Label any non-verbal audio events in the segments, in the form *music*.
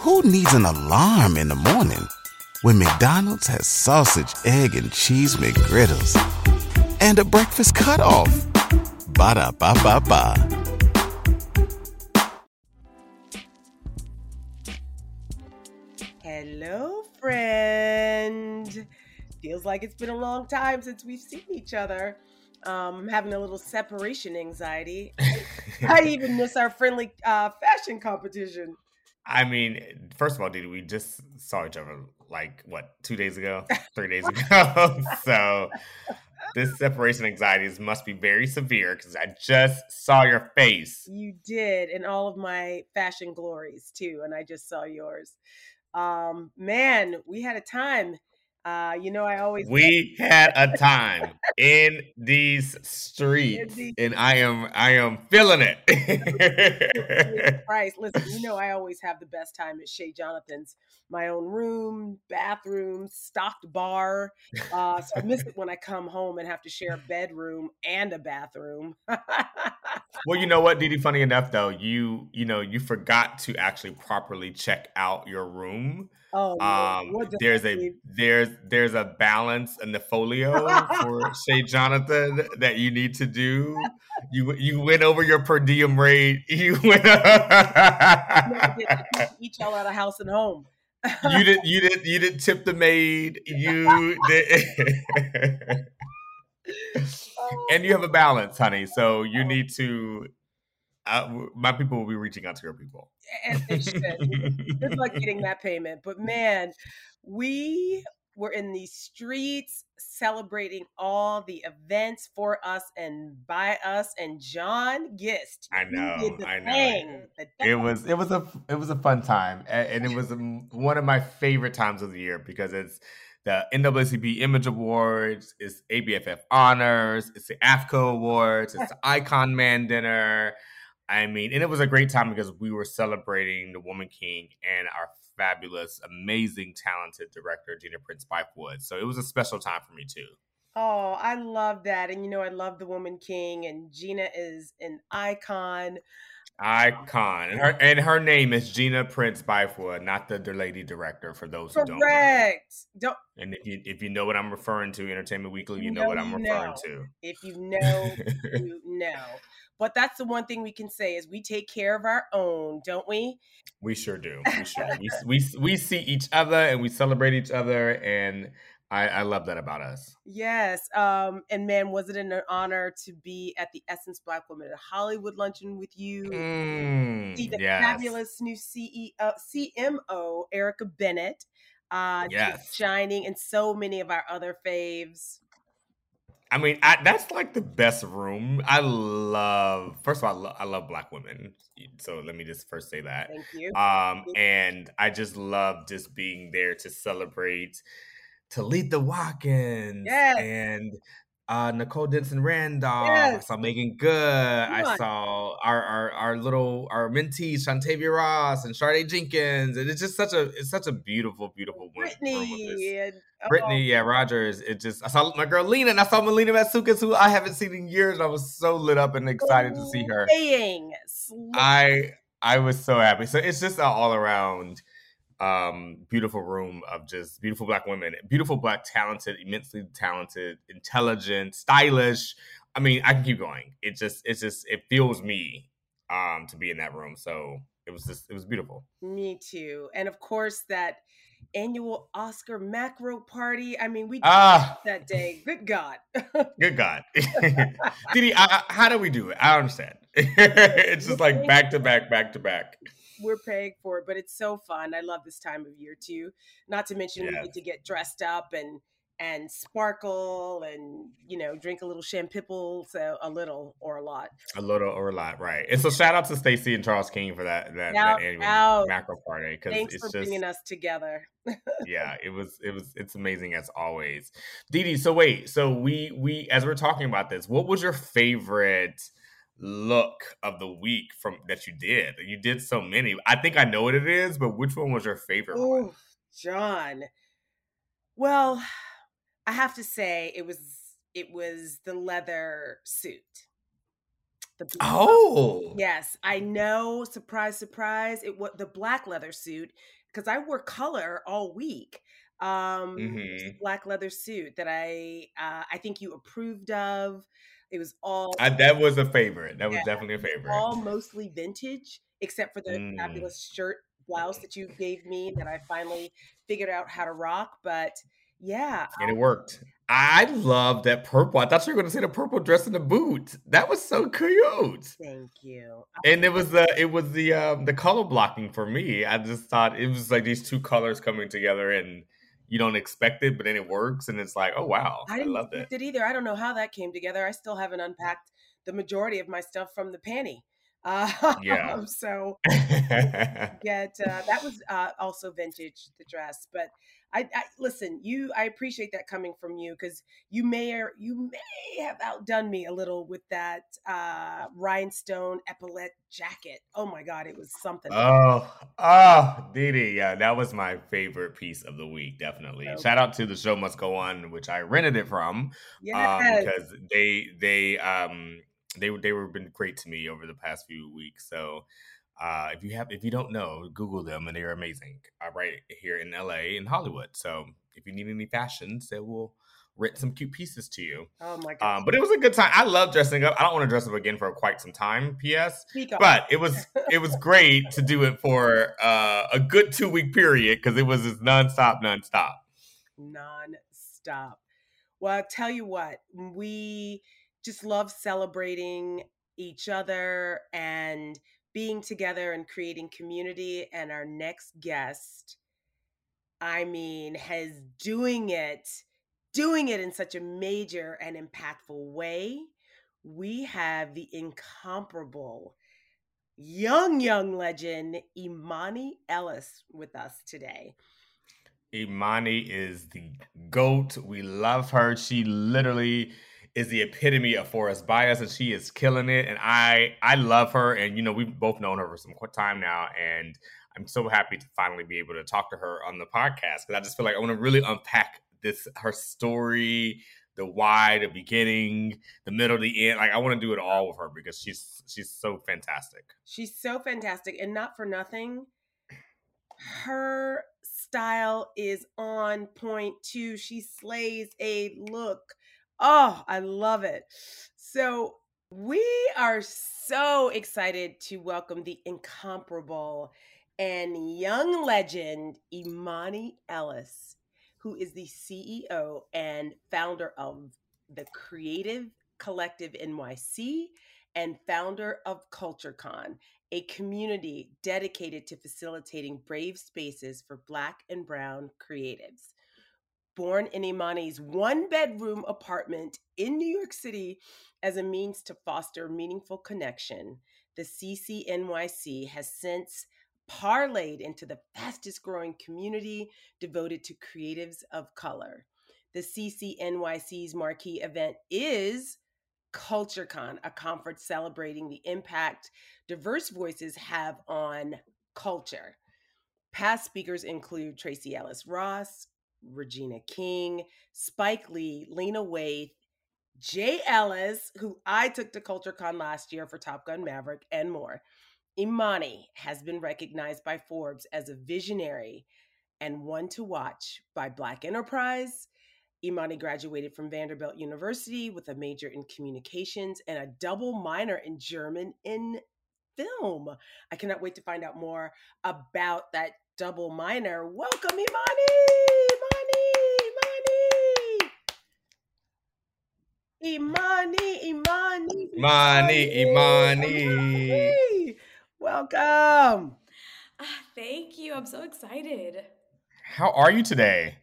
Who needs an alarm in the morning when McDonald's has sausage, egg, and cheese McGriddles and a breakfast cutoff? Ba da ba ba ba. Hello, friend. Feels like it's been a long time since we've seen each other. Um, I'm having a little separation anxiety. *laughs* I even miss our friendly uh, fashion competition. I mean, first of all, dude, we just saw each other like what two days ago, three days *laughs* ago. *laughs* so this separation anxieties must be very severe because I just saw your face. You did, and all of my fashion glories too, and I just saw yours. Um, man, we had a time. Uh, you know, I always we had a time in these streets, and I am I am feeling it. *laughs* Christ, listen, you know, I always have the best time at Chez Jonathan's. My own room, bathroom, stocked bar. Uh, so I miss it when I come home and have to share a bedroom and a bathroom. *laughs* well, you know what, Didi? Funny enough, though, you you know you forgot to actually properly check out your room. Oh, um, there's a there's there's a balance in the folio *laughs* for Chez Jonathan that you need to do. You you went over your per diem rate. *laughs* You went *laughs* each all out of house and home. you didn't you didn't you didn't tip the maid. You did. And you have a balance, honey. So you need to uh, my people will be reaching out to your people. And they should. Good luck getting that payment. But man, we were in the streets celebrating all the events for us and by us and John Gist. I know, I know. It was it was a it was a fun time, and it was one of my favorite times of the year because it's the NAACP Image Awards, it's ABFF Honors, it's the AAFCA Awards, it's the *laughs* ICON MANN Dinner. I mean, and it was a great time because we were celebrating the Woman King and our fabulous, amazing, talented director, Gina Prince Bythewood. So it was a special time for me too. Oh, I love that. And you know, I love the Woman King, and Gina is an icon. Icon. And her and her name is Gina Prince Bythewood, not the, the lady director, for those who don't Correct. Don't and if you if you know what I'm referring to, Entertainment Weekly, you, you know, know, what I'm referring know. to. If you know, *laughs* you know. But that's the one thing we can say is we take care of our own, don't we? We sure do. We sure do. we, *laughs* we, we see each other and we celebrate each other. And I, I love that about us. Yes. Um, and man, was it an honor to be at the Essence Black Women at Hollywood luncheon with you? Mm, see the yes. fabulous new CEO, CMO, Erica Bennett. Uh, yes. shining and so many of our other faves. I mean, I, that's like the best room. I love. First of all, I, lo- I, love black women. So let me just first say that. Thank you. Um, and I just love just being there to celebrate Talitha Watkins yes. and uh, Nicole Denson Randolph. Yes. I saw Meagan Good. I saw our, our our little our mentees, Shantavia Ross and Sharday Jenkins. And it's just such a it's such a beautiful, beautiful Brittany and oh. Brittany, yeah, Rogers. It just I saw my girl Lena and I saw Melina Matsoukas, who I haven't seen in years. And I was so lit up and excited to see her. I I was so happy. So it's just an all around um, beautiful room of just beautiful black women, beautiful black, talented, immensely talented, intelligent, stylish. I mean, I can keep going. It just, it's just, it feels me um, to be in that room. So it was just, it was beautiful. Me too. And of course, that annual Oscar macro party. I mean, we ah that day. Good God. *laughs* Good God. *laughs* Didi, I, I, how do we do it? I don't understand. *laughs* it's just like back to back, back to back we're paying for it, but it's so fun. I love this time of year too. Not to mention we get to get dressed up and and sparkle and you know drink a little champagne, so a little or a lot a little or a lot right and so shout out to stacy and charles king for that that, out, that annual out. macro party because it's for just, bringing us together *laughs* yeah it was it was it's amazing as always Didi, so wait so we we as we're talking about this what was your favorite look of the week from that you did. You did so many. I think I know what it is, but which one was your favorite Ooh, one? John. Well, *sighs* I have to say it was it was the leather suit. The oh yes, I know. Surprise, surprise! It was the black leather suit because I wore color all week. Um, mm-hmm. black leather suit that I uh, I think you approved of. It was all I, that was a favorite. That was definitely a favorite. All mostly vintage, except for the mm. fabulous shirt blouse that you gave me that I finally figured out how to rock. But yeah, and it worked. I love that purple. I thought you were going to say the purple dress and the boot. That was so cute. Thank you. And it was the it was the um the color blocking for me. I just thought it was like these two colors coming together and you don't expect it, but then it works, and it's like, oh wow, I didn't I love it. it either. I don't know how that came together. I still haven't unpacked the majority of my stuff from the panty. Uh, yeah. *laughs* so *laughs* get uh, that was uh, also vintage the dress, but I, I, listen. You, I appreciate that coming from you because you may or you may have outdone me a little with that uh, rhinestone epaulette jacket. Oh my god, it was something. Oh, oh, Didi, yeah, that was my favorite piece of the week. Definitely. Okay. Shout out to the show must go on, which I rented it from. Yeah, um, because they they um they they were been great to me over the past few weeks. So uh, if you have, if you don't know, Google them, and they're amazing. Uh, right here in LA in Hollywood. So if you need any fashions, they will rent some cute pieces to you. Oh my god! Um, but it was a good time. I love dressing up. I don't want to dress up again for quite some time. P.S. But it was *laughs* it was great to do it for uh, a good two week period because it was just nonstop, nonstop. Nonstop. Well, I'll tell you what, we just love celebrating each other and being together and creating community. And our next guest, I mean, has doing it, doing it in such a major and impactful way. We have the incomparable young, young legend, Imani Ellis, with us today. Imani is the GOAT. We love her. She literally is the epitome of Forest Bias, and she is killing it. And I I love her, and you know we've both known her for some time now, and I'm so happy to finally be able to talk to her on the podcast because I just feel like I want to really unpack this her story, the why, the beginning, the middle, the end. Like I want to do it all with her because she's she's so fantastic. She's so fantastic, and not for nothing, her style is on point too. She slays a look Oh, I love it. So, we are so excited to welcome the incomparable and young legend, Imani Ellis, who is the CEO and founder of the Creative Collective NYC and founder of CultureCon, a community dedicated to facilitating brave spaces for Black and Brown creatives born in Imani's one bedroom apartment in New York City as a means to foster meaningful connection. The CCNYC has since parlayed into the fastest growing community devoted to creatives of color. The CCNYC's marquee event is CultureCon, a conference celebrating the impact diverse voices have on culture. Past speakers include Tracee Ellis Ross, Regina King, Spike Lee, Lena Waithe, Jay Ellis, who I took to CultureCon last year for Top Gun Maverick, and more. Imani has been recognized by Forbes as a visionary and one to watch by Black Enterprise. Imani graduated from Vanderbilt University with a major in communications and a double minor in German in film. I cannot wait to find out more about that double minor. Welcome, Imani! Imani, Imani, Imani, Imani. Welcome. Uh, thank you. I'm so excited. How are you today?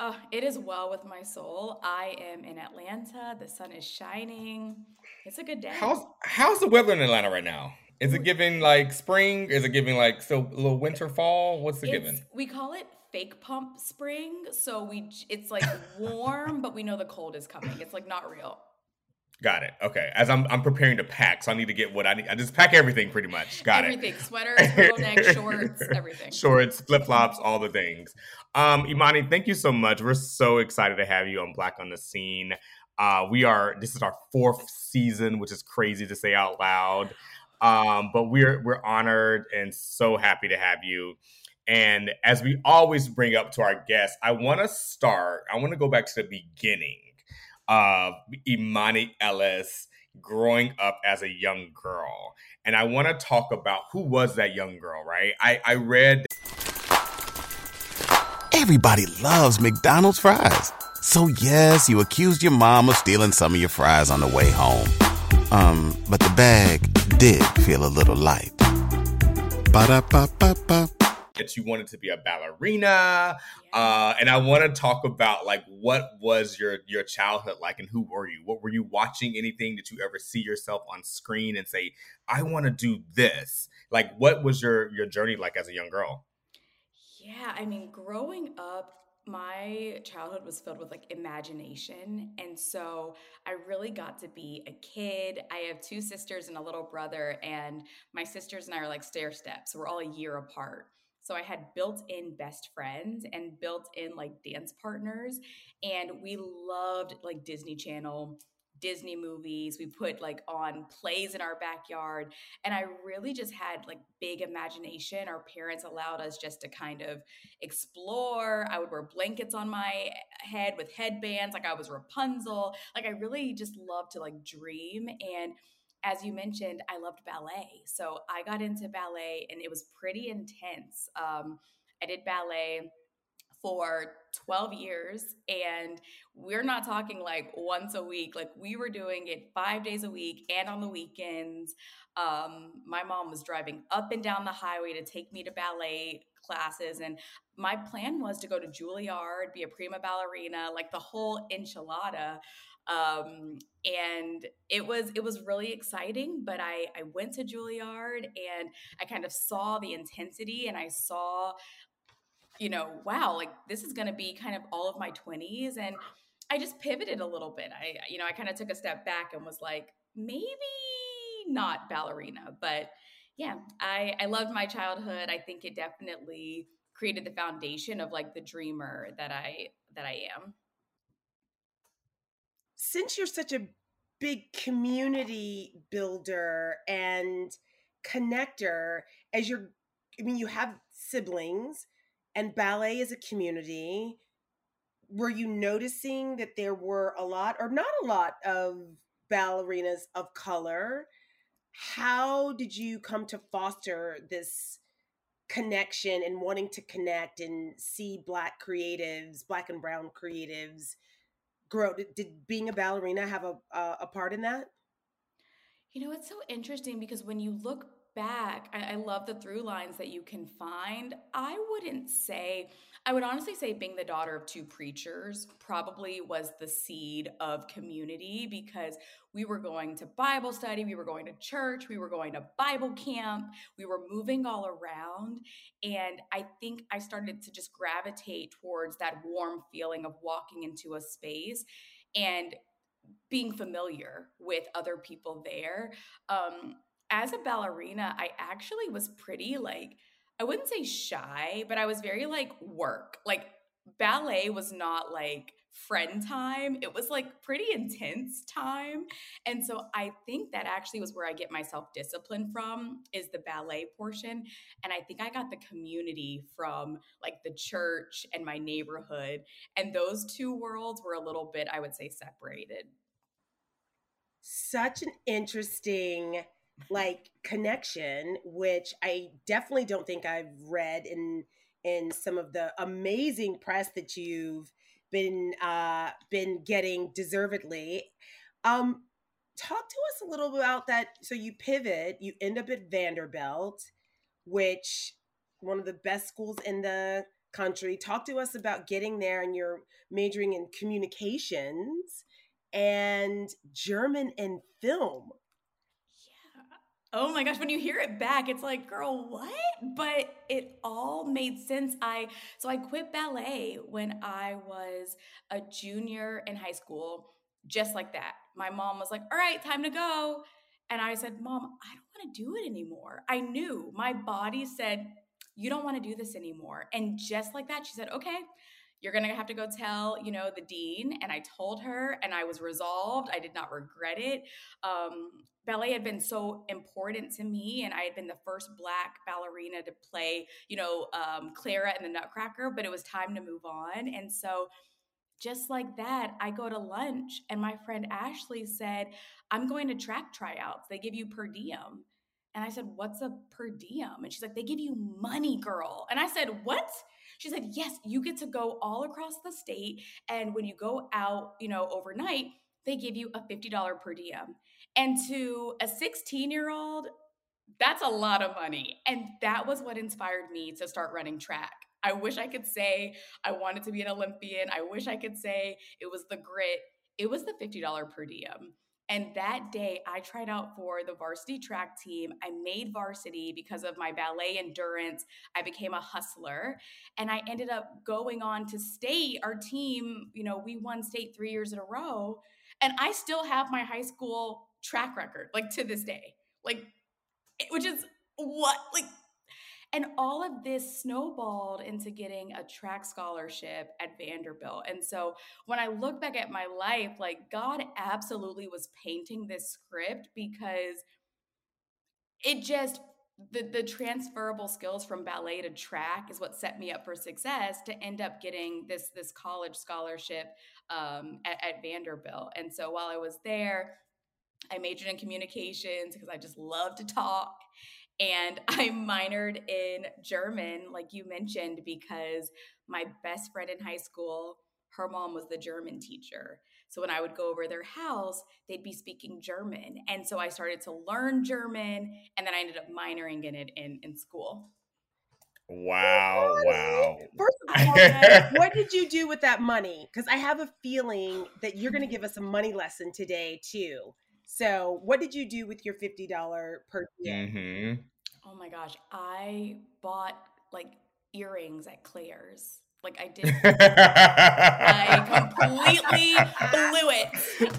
Uh, it is well with my soul. I am in Atlanta. The sun is shining. It's a good day. How's how's the weather in Atlanta right now? Is it giving like spring? Is it giving like so a little winter fall? What's it giving? We call it fake pump spring. So we it's like *laughs* warm, but we know the cold is coming. It's like not real. Got it. Okay. As I'm I'm preparing to pack, so I need to get what I need. I just pack everything pretty much. Got everything. it. Everything. Sweaters, *laughs* turtleneck, shorts, everything. Shorts, flip flops, all the things. Um, Imani, thank you so much. We're so excited to have you on Blk on the Scene. Uh, we are this is our fourth season, which is crazy to say out loud. Um, but we're we're honored and so happy to have you. And as we always bring up to our guests, I want to start. I want to go back to the beginning of Imani Ellis growing up as a young girl. And I want to talk about who was that young girl, right? I, I read. Everybody loves McDonald's fries. So, yes, you accused your mom of stealing some of your fries on the way home. Um, but the bag did feel a little light. Ba-da-ba-ba-ba that you wanted to be a ballerina uh, and i want to talk about like what was your your childhood like and who were you what were you watching anything did you ever see yourself on screen and say i want to do this like what was your your journey like as a young girl yeah i mean growing up my childhood was filled with like imagination. And so I really got to be a kid. I have two sisters and a little brother, and my sisters and I are like stair steps. We're all a year apart. So I had built in best friends and built in like dance partners. And we loved like Disney Channel, Disney movies. We put like on plays in our backyard. And I really just had like big imagination. Our parents allowed us just to kind of explore. I would wear blankets on my head with headbands, like I was Rapunzel. Like I really just loved to like dream. And as you mentioned, I loved ballet. So I got into ballet and it was pretty intense. Um, I did ballet for 12 years and we're not talking like once a week like we were doing it five days a week and on the weekends um, my mom was driving up and down the highway to take me to ballet classes and my plan was to go to juilliard be a prima ballerina like the whole enchilada um, and it was it was really exciting but I, I went to juilliard and i kind of saw the intensity and i saw you know wow like this is going to be kind of all of my 20s and i just pivoted a little bit. I you know i kind of took a step back and was like maybe not ballerina but yeah i i loved my childhood. I think it definitely created the foundation of like the dreamer that i that i am since you're such a big community builder and connector, as you're, I mean, you have siblings and ballet is a community. Were you noticing that there were a lot or not a lot of ballerinas of color? How did you come to foster this connection and wanting to connect and see Black creatives, Black and Brown creatives grow? Did, did being a ballerina have a, a, a part in that? You know, it's so interesting because when you look back, I, I, love the through lines that you can find. I wouldn't say, I would honestly say being the daughter of two preachers probably was the seed of community because we were going to Bible study, we were going to church, we were going to Bible camp, we were moving all around. And I think I started to just gravitate towards that warm feeling of walking into a space and being familiar with other people there. Um, as a ballerina, I actually was pretty like, I wouldn't say shy, but I was very like work. Like ballet was not like friend time. It was like pretty intense time. And so I think that actually was where I get my self discipline from is the ballet portion. And I think I got the community from like the church and my neighborhood. And those two worlds were a little bit, I would say, separated. Such an interesting like connection, which I definitely don't think I've read in in some of the amazing press that you've been uh, been getting deservedly. Um, talk to us a little about that. So you pivot, you end up at Vanderbilt, which one of the best schools in the country. Talk to us about getting there and you're majoring in communications and German and film. Oh my gosh, when you hear it back, it's like, girl, what? But it all made sense. I so I quit ballet when I was a junior in high school, just like that. My mom was like, "All right, time to go." And I said, "Mom, I don't want to do it anymore." I knew my body said, "You don't want to do this anymore." And just like that, she said, "Okay, you're going to have to go tell, you know, the dean. And I told her and I was resolved. I did not regret it. Um, ballet had been so important to me and i had been the first black ballerina to play you know um, clara and the nutcracker but it was time to move on and so just like that i go to lunch and my friend ashley said i'm going to track tryouts they give you per diem and i said what's a per diem and she's like they give you money girl and i said what she said yes you get to go all across the state and when you go out you know overnight they give you a $50 per diem and to a 16 year old, that's a lot of money. And that was what inspired me to start running track. I wish I could say I wanted to be an Olympian. I wish I could say it was the grit. It was the $50 per diem. And that day, I tried out for the varsity track team. I made varsity because of my ballet endurance. I became a hustler and I ended up going on to state. Our team, you know, we won state three years in a row. And I still have my high school track record, like to this day. Like, which is what, like, and all of this snowballed into getting a track scholarship at Vanderbilt. And so when I look back at my life, like, God absolutely was painting this script because it just, the, the transferable skills from ballet to track is what set me up for success to end up getting this this college scholarship um, at, at Vanderbilt. And so while I was there, I majored in communications because I just love to talk. And *laughs* I minored in German, like you mentioned, because my best friend in high school, her mom was the German teacher. So when I would go over their house, they'd be speaking German. And so I started to learn German and then I ended up minoring in it in, in school. Wow, wow. First of *laughs* all, what did you do with that money? Because I have a feeling that you're going to give us a money lesson today, too. So, what did you do with your fifty dollar per diem? Mm-hmm. Oh my gosh, I bought like earrings at Claire's. Like I did, I completely blew it.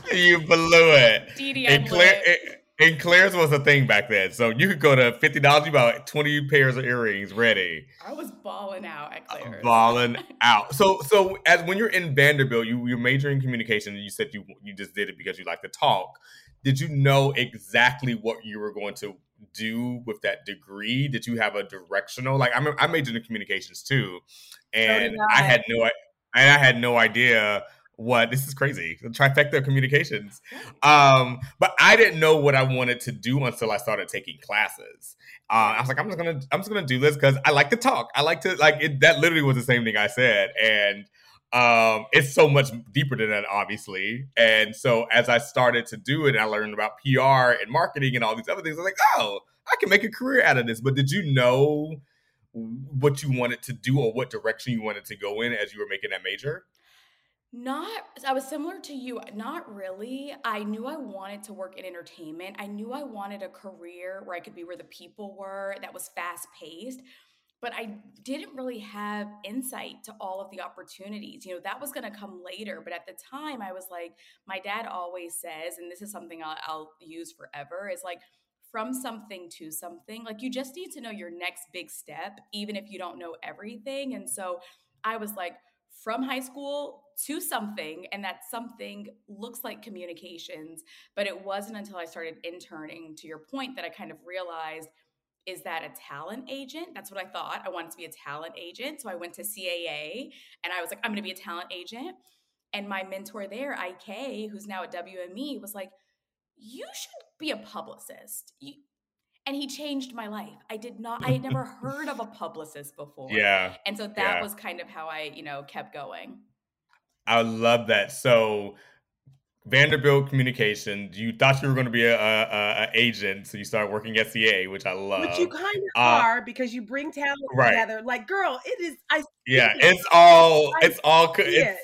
*laughs* You blew it. DD, and Claire, it. and Claire's was a thing back then, so you could go to fifty dollars. You bought twenty pairs of earrings ready. I was balling out at uh, Claire's. balling out. *laughs* So, so as when you're in Vanderbilt, you you're majoring in communication, and you said you you just did it because you like to talk did you know exactly what you were going to do with that degree? Did you have a directional? Like I'm, I majored in communications too, and so I. I had no, and I had no idea what this is crazy the trifecta of communications um but i didn't know what i wanted to do until i started taking classes uh, i was like i'm just gonna i'm just gonna do this because i like to talk i like to like it, that literally was the same thing i said and um, it's so much deeper than that, obviously. And so as I started to do it, I learned about PR and marketing and all these other things. I was like, oh, I can make a career out of this. But did you know what you wanted to do or what direction you wanted to go in as you were making that major? Not, I was similar to you. Not really. I knew I wanted to work in entertainment. I knew I wanted a career where I could be where the people were, that was fast paced but I didn't really have insight to all of the opportunities. You know, that was going to come later. But at the time, I was like, my dad always says, and this is something I'll, I'll, use forever, is like, from something to something. Like, you just need to know your next big step, even if you don't know everything. And so I was like, from high school to something, and that something looks like communications. But it wasn't until I started interning, to your point, that I kind of realized is that a talent agent? That's what I thought. I wanted to be a talent agent. So I went to CAA and I was like, I'm going to be a talent agent. And my mentor there, IK, who's now at WME, was like, You should be a publicist. You, and he changed my life. I did not, I had never *laughs* heard of a publicist before. Yeah. And so that yeah. was kind of how I, you know, kept going. I love that. So Vanderbilt Communication. You thought you were going to be a, a, a, agent, so you started working at CA, which I love. But you kind of uh, are because you bring talent right. together. Like, girl, it is. I yeah, it. it's all. I it's all. It's, it.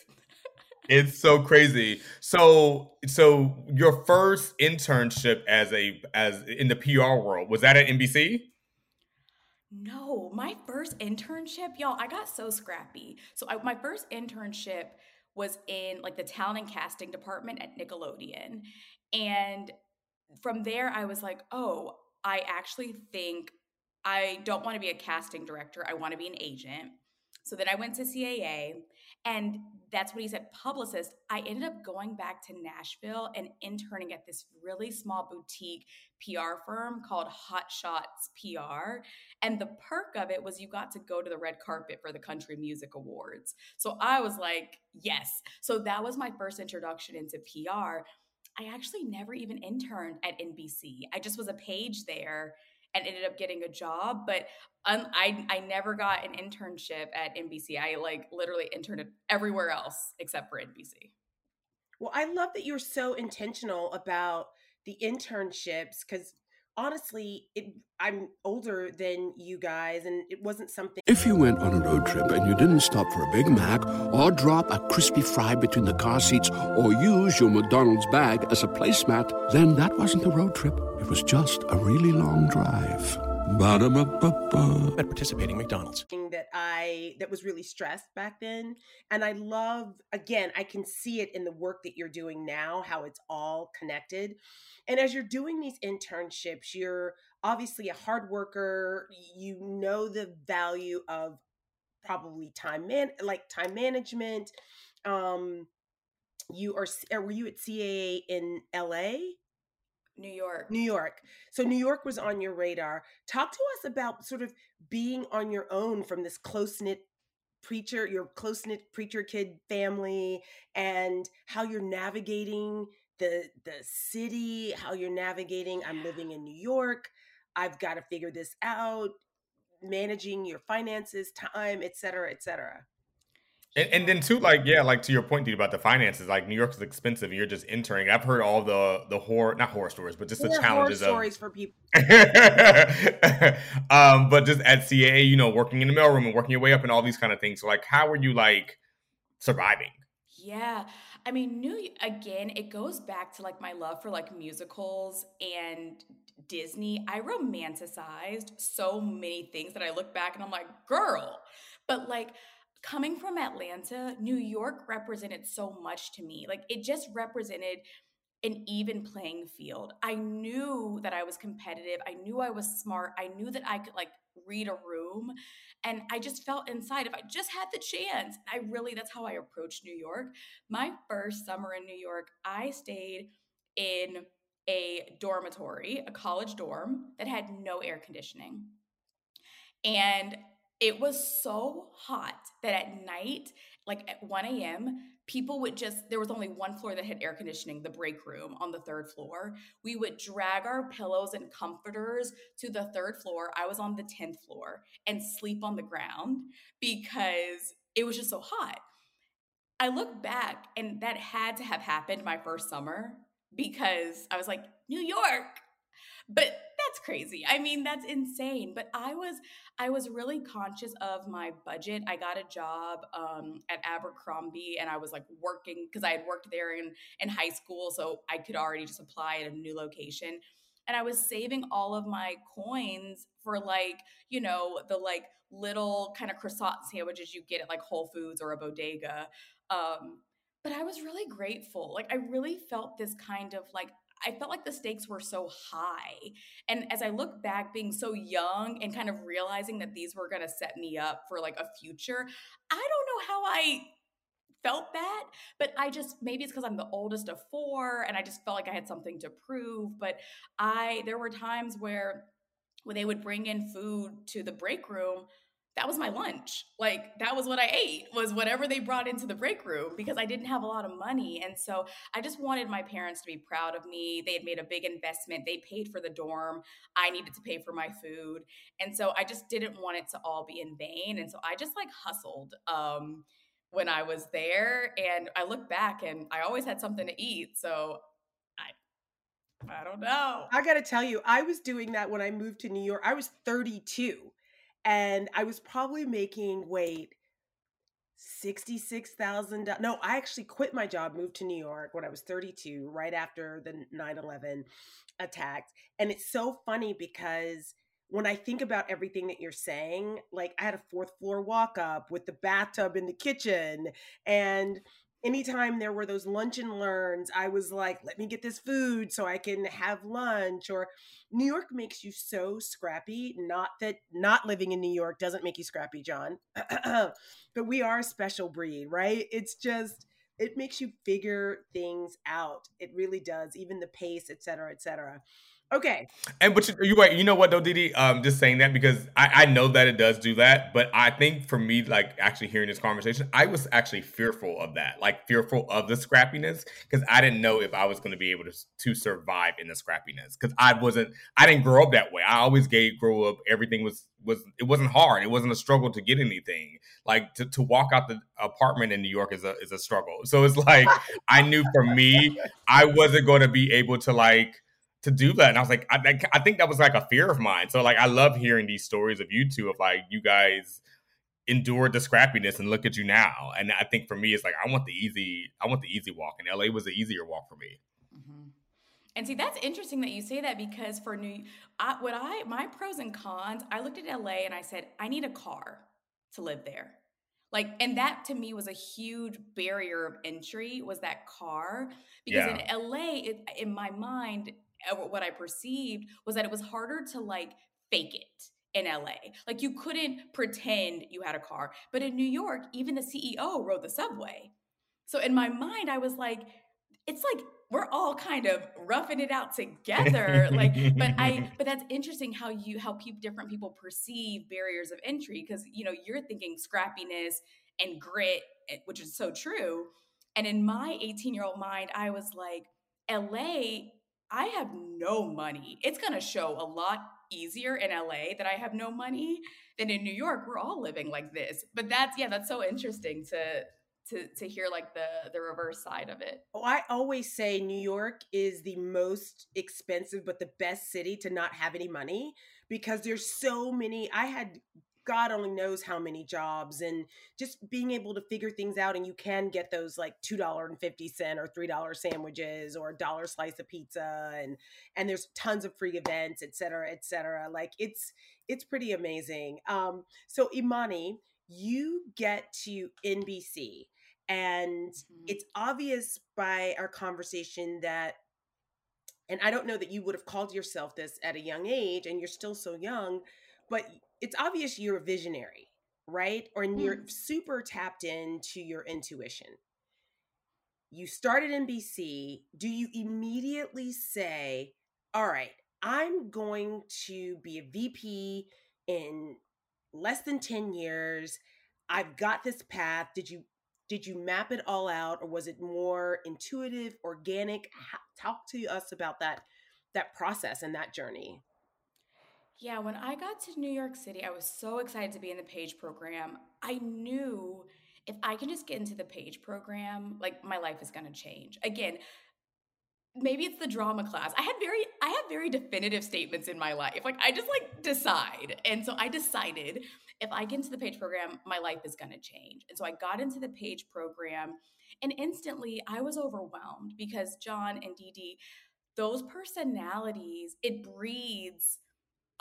it's so crazy. So, so your first internship as a as in the PR world was that at NBC? No, my first internship, y'all. I got so scrappy. So, I, my first internship was in like the talent and casting department at Nickelodeon. And from there, I was like, oh, I actually think I don't want to be a casting director. I want to be an agent. So then I went to CAA, and that's what he said, publicist. I ended up going back to Nashville and interning at this really small boutique PR firm called Hot Shots PR. And the perk of it was you got to go to the red carpet for the Country Music Awards. So I was like, yes. So that was my first introduction into PR. I actually never even interned at NBC. I just was a page there and ended up getting a job. But I I never got an internship at NBC. I like literally interned everywhere else except for NBC. Well, I love that you're so intentional about the internships because honestly, it, I'm older than you guys, and it wasn't something. If you went on a road trip and you didn't stop for a Big Mac or drop a crispy fry between the car seats or use your McDonald's bag as a placemat, then that wasn't a road trip. It was just a really long drive. Ba-da-ba-ba-ba. At participating McDonald's. That I that was really stressed back then. And I love again, I can see it in the work that you're doing now, how it's all connected. And as you're doing these internships, you're obviously a hard worker. You know the value of probably time man like time management. Um you are were you at CAA in LA? New York. New York. So New York was on your radar. Talk to us about sort of being on your own from this close knit preacher, your close knit preacher kid family, and how you're navigating the the city, how you're navigating. I'm living in New York. I've got to figure this out. Managing your finances, time, et cetera, et cetera. And, and, then too, like yeah, like to your point, dude, about the finances. Like New York is expensive, and you're just entering. I've heard all the the horror, not horror stories, but just the challenges horror stories for people. *laughs* um, but just at CAA, you know, working in the mailroom and working your way up and all these kind of things. So like, how were you like surviving? Yeah, I mean, New again, it goes back to like my love for like musicals and Disney. I romanticized so many things that I look back and I'm like, girl, but like coming from Atlanta, New York represented so much to me. Like it just represented an even playing field. I knew that I was competitive. I knew I was smart. I knew that I could like read a room. And I just felt inside if I just had the chance. I really, that's how I approached New York. My first summer in New York, I stayed in a dormitory, a college dorm that had no air conditioning. And it was so hot that at night, like at 1 a.m., people would just, there was only one floor that had air conditioning, the break room on the third floor. We would drag our pillows and comforters to the third floor. I was on the 10th floor and sleep on the ground because it was just so hot. I look back and that had to have happened my first summer because I was like, New York. But that's crazy. I mean, that's insane. But I was I was really conscious of my budget. I got a job um, at Abercrombie, and I was like working because I had worked there in in high school, so I could already just apply at a new location. And I was saving all of my coins for like you know the like little kind of croissant sandwiches you get at like Whole Foods or a bodega. Um, but I was really grateful. Like I really felt this kind of like I felt like the stakes were so high. And as I look back, being so young and kind of realizing that these were going to set me up for like a future, I don't know how I felt that, but I just maybe it's because I'm the oldest of four and I just felt like I had something to prove. But I, there were times where when they would bring in food to the break room, that was my lunch. Like that was what I ate was whatever they brought into the break room because I didn't have a lot of money. And so I just wanted my parents to be proud of me. They had made a big investment. They paid for the dorm. I needed to pay for my food. And so I just didn't want it to all be in vain. And so I just like hustled um when I was there and I look back and I always had something to eat. So I I don't know. I got to tell you, I was doing that when I moved to New York. I was 32 and I was probably making wait sixty-six thousand. No, I actually quit my job, moved to New York when I was thirty-two, right after the 9-11 attacks. And it's so funny because when I think about everything that you're saying, like I had a fourth floor walk up with the bathtub in the kitchen and anytime there were those lunch and learns, I was like, let me get this food so I can have lunch. Or New York makes you so scrappy. Not that not living in New York doesn't make you scrappy, John, *clears throat* but we are a special breed, right? It's just, it makes you figure things out. It really does, even the pace, et cetera, et cetera. Okay. And but you, you right. You know what though, Didi? Um, just saying that because I, I know that it does do that, but I think for me, like actually hearing this conversation, I was actually fearful of that, like fearful of the scrappiness because I didn't know if I was going to be able to to survive in the scrappiness because I wasn't. I didn't grow up that way. I always gave grow up. Everything was was it wasn't hard. It wasn't a struggle to get anything. Like to, to walk out the apartment in New York is a is a struggle. So it's like I knew for me, I wasn't going to be able to like to do that. And I was like, I, I think that was like a fear of mine. So like, I love hearing these stories of you two of like you guys endured the scrappiness and look at you now. And I think for me, it's like I want the easy, I want the easy walk. And LA was the easier walk for me. Mm-hmm. And see, that's interesting that you say that because for New, I, what I my pros and cons, I looked at LA and I said, I need a car to live there. Like, and that to me was a huge barrier of entry was that car because yeah. in LA, it, in my mind, what I perceived was that it was harder to like fake it in LA. Like you couldn't pretend you had a car. But in New York, even the CEO rode the subway. So in my mind, I was like, it's like we're all kind of roughing it out together like but i *laughs* but that's interesting how you how people different people perceive barriers of entry because you know you're thinking scrappiness and grit eh, which is so true and in my 18 year old mind i was like la I have no money. It's going to show a lot easier in LA that I have no money than in New York. We're all living like this. But that's yeah, that's so interesting to to to hear like the the reverse side of it. Oh, I always say New York is the most expensive but the best city to not have any money because there's so many I had God only knows how many jobs and just being able to figure things out. And you can get those like $2.50 or $3 sandwiches or a dollar slice of pizza. And, and there's tons of free events, et cetera, et cetera. Like it's, it's pretty amazing. Um, so Imani, you get to NBC and mm-hmm. it's obvious by our conversation that and I don't know that you would have called yourself this at a young age and you're still so young, but it's obvious you're a visionary, right? Or you're mm. super tapped into your intuition. You started NBC. Do you immediately say, all right, I'm going to be a VP in less than 10 years. I've got this path. Did you did you map it all out or was it more intuitive, organic? Talk to us about that that process and that journey. Yeah, when I got to New York City, I was so excited to be in the PAGE program. I knew if I can just get into the PAGE program, like my life is going to change. Again, maybe it's the drama class. I had very I have very definitive statements in my life. Like I just like decide. And so I decided if I get into the PAGE program, my life is going to change. And so I got into the PAGE program and instantly I was overwhelmed because John and Dee Dee, those personalities, it breeds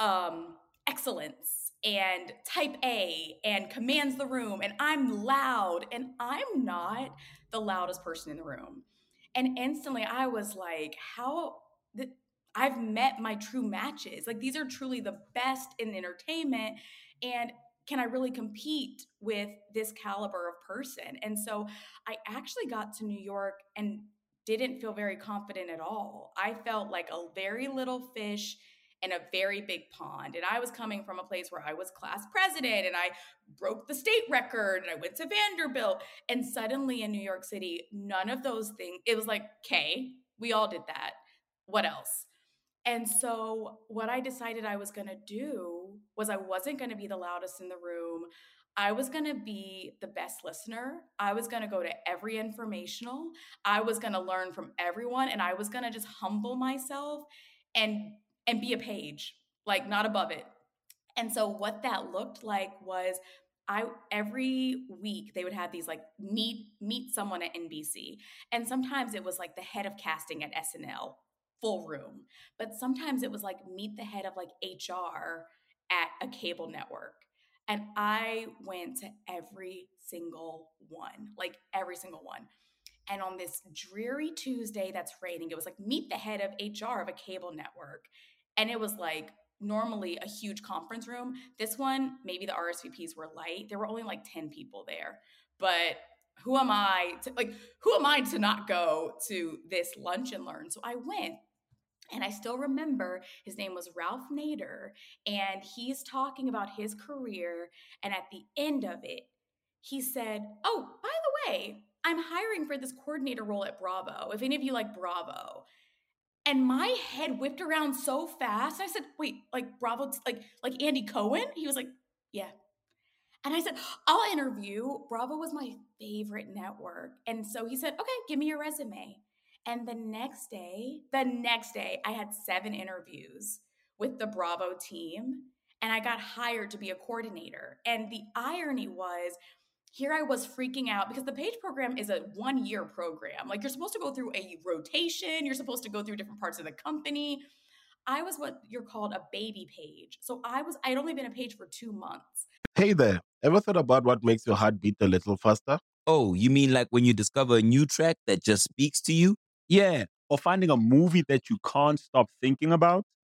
um, excellence and type A and commands the room and I'm loud and I'm not the loudest person in the room. And instantly I was like, how the, I've met my true matches. Like these are truly the best in entertainment and can I really compete with this caliber of person? And so I actually got to New York and didn't feel very confident at all. I felt like a very little fish in a very big pond. And I was coming from a place where I was class president and I broke the state record and I went to Vanderbilt. And suddenly in New York City, none of those things, it was like, okay, we all did that. What else? And so, what I decided I was going to do was I wasn't going to be the loudest in the room. I was going to be the best listener. I was going to go to every informational. I was going to learn from everyone and I was going to just humble myself and and be a page, like not above it. And so what that looked like was I every week they would have these like meet meet someone at NBC. And sometimes it was like the head of casting at SNL, full room. But sometimes it was like meet the head of like HR at a cable network. And I went to every single one, like every single one. And on this dreary Tuesday that's raining, it was like meet the head of HR of a cable network. And it was like normally a huge conference room. This one, maybe the RSVPs were light. There were only like 10 people there. But who am I to like who am I to not go to this lunch and learn? So I went. And I still remember his name was Ralph Nader, and he's talking about his career. And at the end of it, he said, Oh, by the way, I'm hiring for this coordinator role at Bravo. If any of you like Bravo. And my head whipped around so fast. I said, wait, like Bravo, like like Andy Cohen? He was like, yeah. And I said, I'll interview. Bravo was my favorite network. And so he said, okay, give me your resume. And the next day, the next day, I had seven interviews with the Bravo team and I got hired to be a coordinator. And the irony was, here I was freaking out because the page program is a one year program. Like you're supposed to go through a rotation, you're supposed to go through different parts of the company. I was what you're called a baby page. So I was, I'd only been a page for two months. Hey there, ever thought about what makes your heart beat a little faster? Oh, you mean like when you discover a new track that just speaks to you? Yeah, or finding a movie that you can't stop thinking about?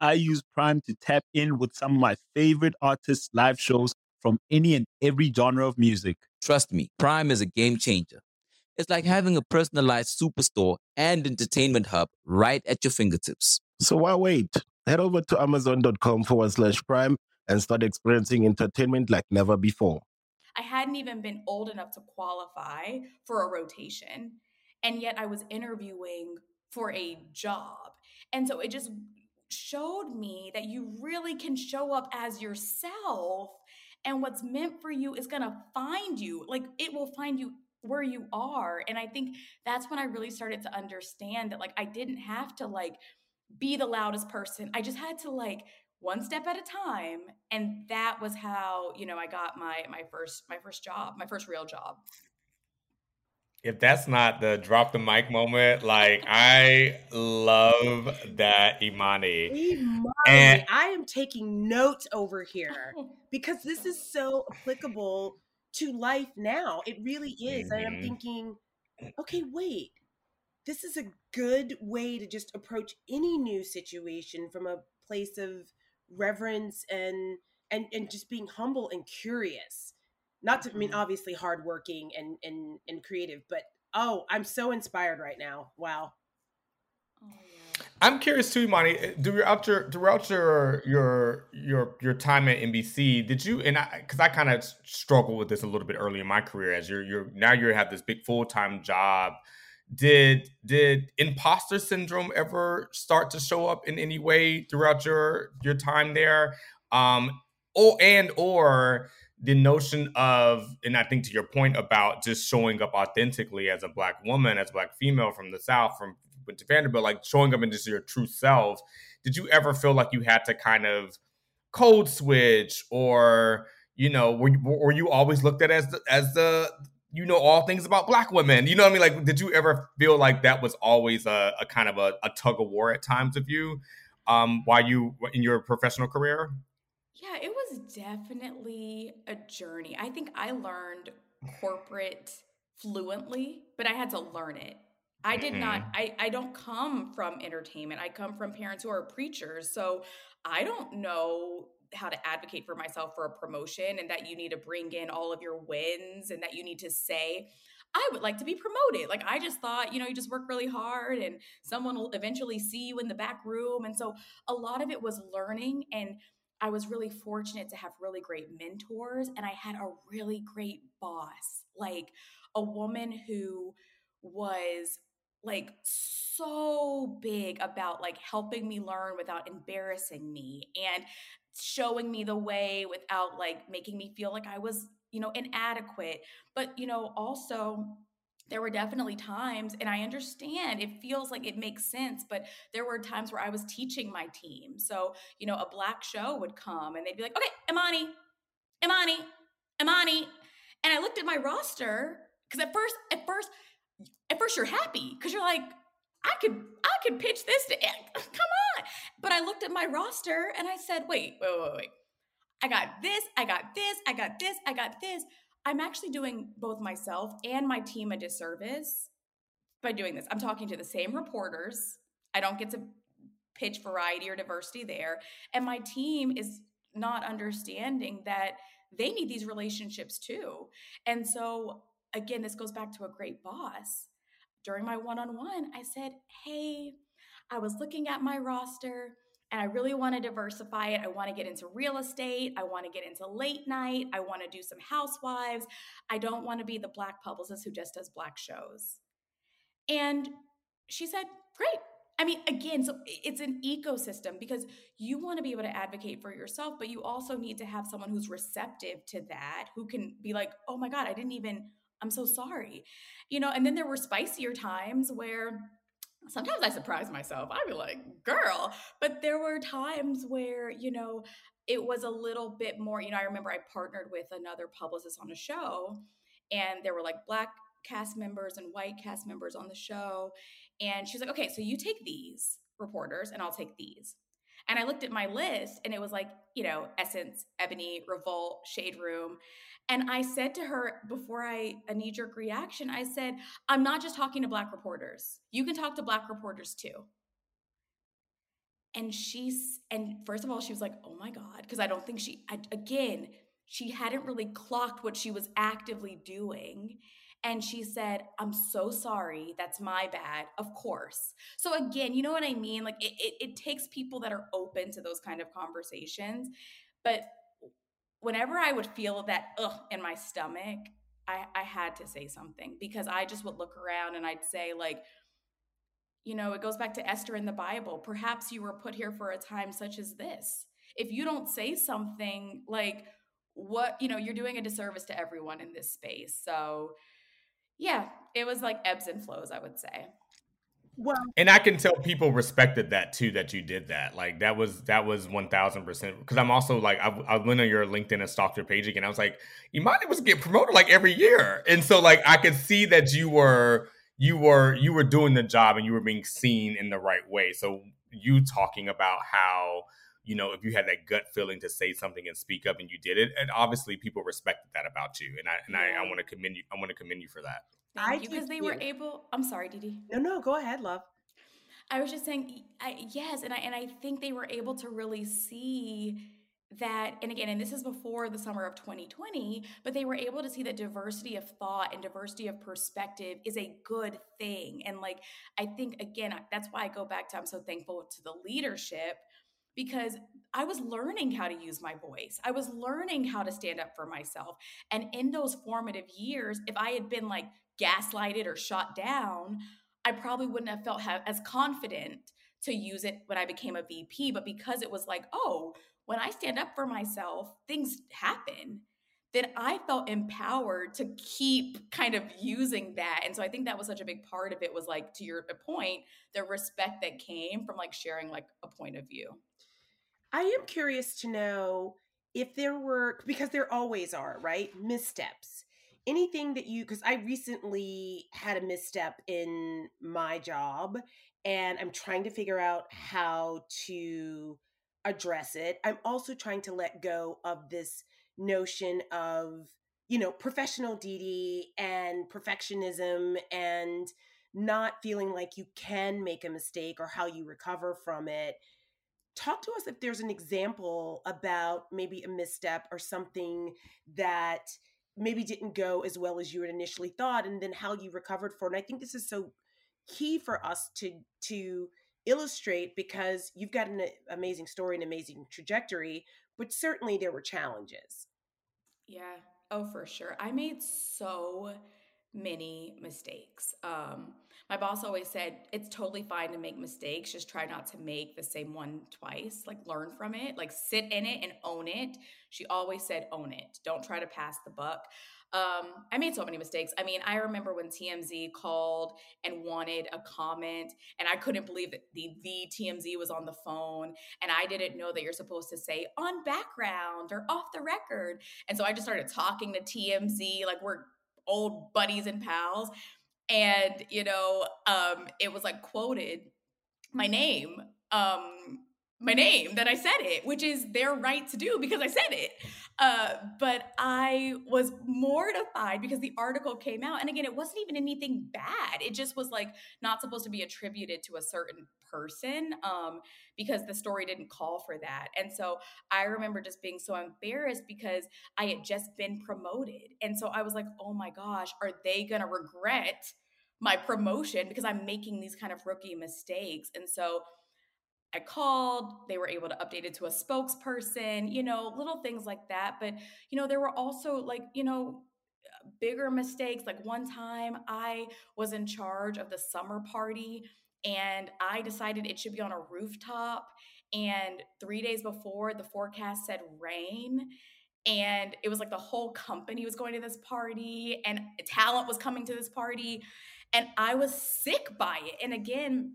I use Prime to tap in with some of my favorite artists' live shows from any and every genre of music. Trust me, Prime is a game changer. It's like having a personalized superstore and entertainment hub right at your fingertips. So why wait? Head over to amazon.com forward slash prime and start experiencing entertainment like never before. I hadn't even been old enough to qualify for a rotation, and yet I was interviewing for a job. And so it just showed me that you really can show up as yourself and what's meant for you is going to find you like it will find you where you are. And i think that's when i really started to understand that like i didn't have to like be the loudest person. I just had to like one step at a time and that was how you know i got my my first my first job my first real job if that's not the drop the mic moment, like I love that Imani. Imani, and I am taking notes over here because this is so applicable to life now. It really is. Mm-hmm. And I'm thinking, okay, wait. This is a good way to just approach any new situation from a place of reverence and and and just being humble and curious not to I mean mm-hmm. obviously hardworking and and and creative, but oh, I'm so inspired right now. Wow. Oh, I'm curious too, Imani. Eh, throughout your throughout your your your your time at NBC, did you and I because I kind of struggled with this a little bit early in my career as you're you're now you have this big full time job. Did did imposter syndrome ever start to show up in any way throughout your your time there? Um, or and or the notion of, and I think to your point about just showing up authentically as a black woman, as a black female from the South, from went to Vanderbilt, like showing up into your true self. Did you ever feel like you had to kind of code switch, or you know, were you, were you always looked at as the, as the you know all things about black women? You know what I mean? Like, did you ever feel like that was always a, a kind of a, a tug of war at times of you? Um, while you in your professional career? Yeah, it was definitely a journey. I think I learned corporate fluently, but I had to learn it. I did mm-hmm. not I I don't come from entertainment. I come from parents who are preachers. So I don't know how to advocate for myself for a promotion and that you need to bring in all of your wins and that you need to say I would like to be promoted. Like I just thought, you know, you just work really hard and someone will eventually see you in the back room. And so a lot of it was learning and I was really fortunate to have really great mentors and I had a really great boss, like a woman who was like so big about like helping me learn without embarrassing me and showing me the way without like making me feel like I was, you know, inadequate. But, you know, also there were definitely times, and I understand it feels like it makes sense, but there were times where I was teaching my team. So, you know, a black show would come and they'd be like, okay, Imani, Imani, Imani. And I looked at my roster because at first, at first, at first you're happy because you're like, I could, I could pitch this to, *laughs* come on. But I looked at my roster and I said, wait, wait, wait, wait. I got this, I got this, I got this, I got this. I'm actually doing both myself and my team a disservice by doing this. I'm talking to the same reporters. I don't get to pitch variety or diversity there. And my team is not understanding that they need these relationships too. And so, again, this goes back to a great boss. During my one on one, I said, Hey, I was looking at my roster and I really want to diversify it. I want to get into real estate. I want to get into late night. I want to do some housewives. I don't want to be the black publicist who just does black shows. And she said, Great. I mean, again, so it's an ecosystem because you want to be able to advocate for yourself, but you also need to have someone who's receptive to that, who can be like, oh my God, I didn't even, I'm so sorry. You know, and then there were spicier times where sometimes I surprise myself. I'd be like, girl. But there were times where, you know, it was a little bit more, you know, I remember I partnered with another publicist on a show and there were like black cast members and white cast members on the show. And she's like, okay, so you take these reporters and I'll take these. And I looked at my list and it was like, you know, Essence, Ebony, Revolt, Shade Room. And I said to her before I a knee jerk reaction, I said, I'm not just talking to black reporters. You can talk to black reporters too. And she's, and first of all, she was like, oh my God, because I don't think she, I, again, she hadn't really clocked what she was actively doing. And she said, I'm so sorry. That's my bad. Of course. So, again, you know what I mean? Like, it, it, it takes people that are open to those kind of conversations. But whenever I would feel that ugh in my stomach, I, I had to say something because I just would look around and I'd say, like, you know, it goes back to Esther in the Bible. Perhaps you were put here for a time such as this. If you don't say something, like, what, you know, you're doing a disservice to everyone in this space. So, yeah, it was like ebbs and flows, I would say. Well, and I can tell people respected that too that you did that. Like that was that was one thousand percent. Because I'm also like I, I, went on your LinkedIn and stalked your page again. I was like, Imani was getting promoted like every year, and so like I could see that you were you were you were doing the job and you were being seen in the right way. So you talking about how you know if you had that gut feeling to say something and speak up and you did it, and obviously people respected that about you, and I and yeah. I, I want to commend you. I want to commend you for that. Thank I you because they were able. I'm sorry, Didi. No, no, go ahead, love. I was just saying, I, yes, and I and I think they were able to really see that and again and this is before the summer of 2020 but they were able to see that diversity of thought and diversity of perspective is a good thing and like i think again that's why i go back to i'm so thankful to the leadership because I was learning how to use my voice. I was learning how to stand up for myself. And in those formative years, if I had been like gaslighted or shot down, I probably wouldn't have felt as confident to use it when I became a VP. But because it was like, oh, when I stand up for myself, things happen, then I felt empowered to keep kind of using that. And so I think that was such a big part of it was like, to your point, the respect that came from like sharing like a point of view. I am curious to know if there were, because there always are, right? Missteps. Anything that you because i recently had a misstep in my job and i'm trying to figure out how to address it. I'm also trying to let go of this notion of you know professional dd and perfectionism and not feeling like you can make a mistake or how you recover from it talk to us if there's an example about maybe a misstep or something that maybe didn't go as well as you had initially thought and then how you recovered for it. And I think this is so key for us to to illustrate because you've got an amazing story an amazing trajectory, but certainly there were challenges. Yeah. Oh, for sure. I made so many mistakes. Um, my boss always said it's totally fine to make mistakes just try not to make the same one twice like learn from it like sit in it and own it. She always said own it. Don't try to pass the buck. Um, I made so many mistakes. I mean, I remember when TMZ called and wanted a comment, and I couldn't believe that the the TMZ was on the phone, and I didn't know that you're supposed to say on background or off the record, and so I just started talking to TMZ like we're old buddies and pals, and you know um it was like quoted my name um my name that I said it, which is their right to do because I said it. Uh, but I was mortified because the article came out. And again, it wasn't even anything bad. It just was like not supposed to be attributed to a certain person um, because the story didn't call for that. And so I remember just being so embarrassed because I had just been promoted. And so I was like, oh my gosh, are they going to regret? My promotion because I'm making these kind of rookie mistakes. And so I called, they were able to update it to a spokesperson, you know, little things like that. But, you know, there were also like, you know, bigger mistakes. Like one time I was in charge of the summer party and I decided it should be on a rooftop. And three days before, the forecast said rain and it was like the whole company was going to this party and talent was coming to this party and I was sick by it. And again,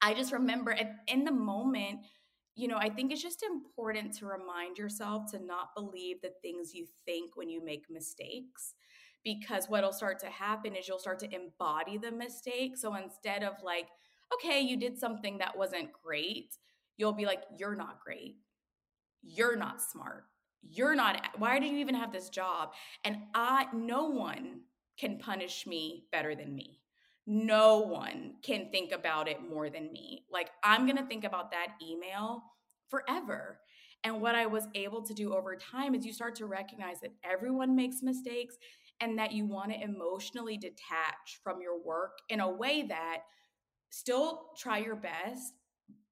I just remember in the moment, you know, I think it's just important to remind yourself to not believe the things you think when you make mistakes. Because what'll start to happen is you'll start to embody the mistake. So instead of like, okay, you did something that wasn't great, you'll be like, you're not great. You're not smart. You're not, why do you even have this job? And I, no one can punish me better than me. No one can think about it more than me. Like, I'm going to think about that email forever. And what I was able to do over time is you start to recognize that everyone makes mistakes and that you want to emotionally detach from your work in a way that still try your best,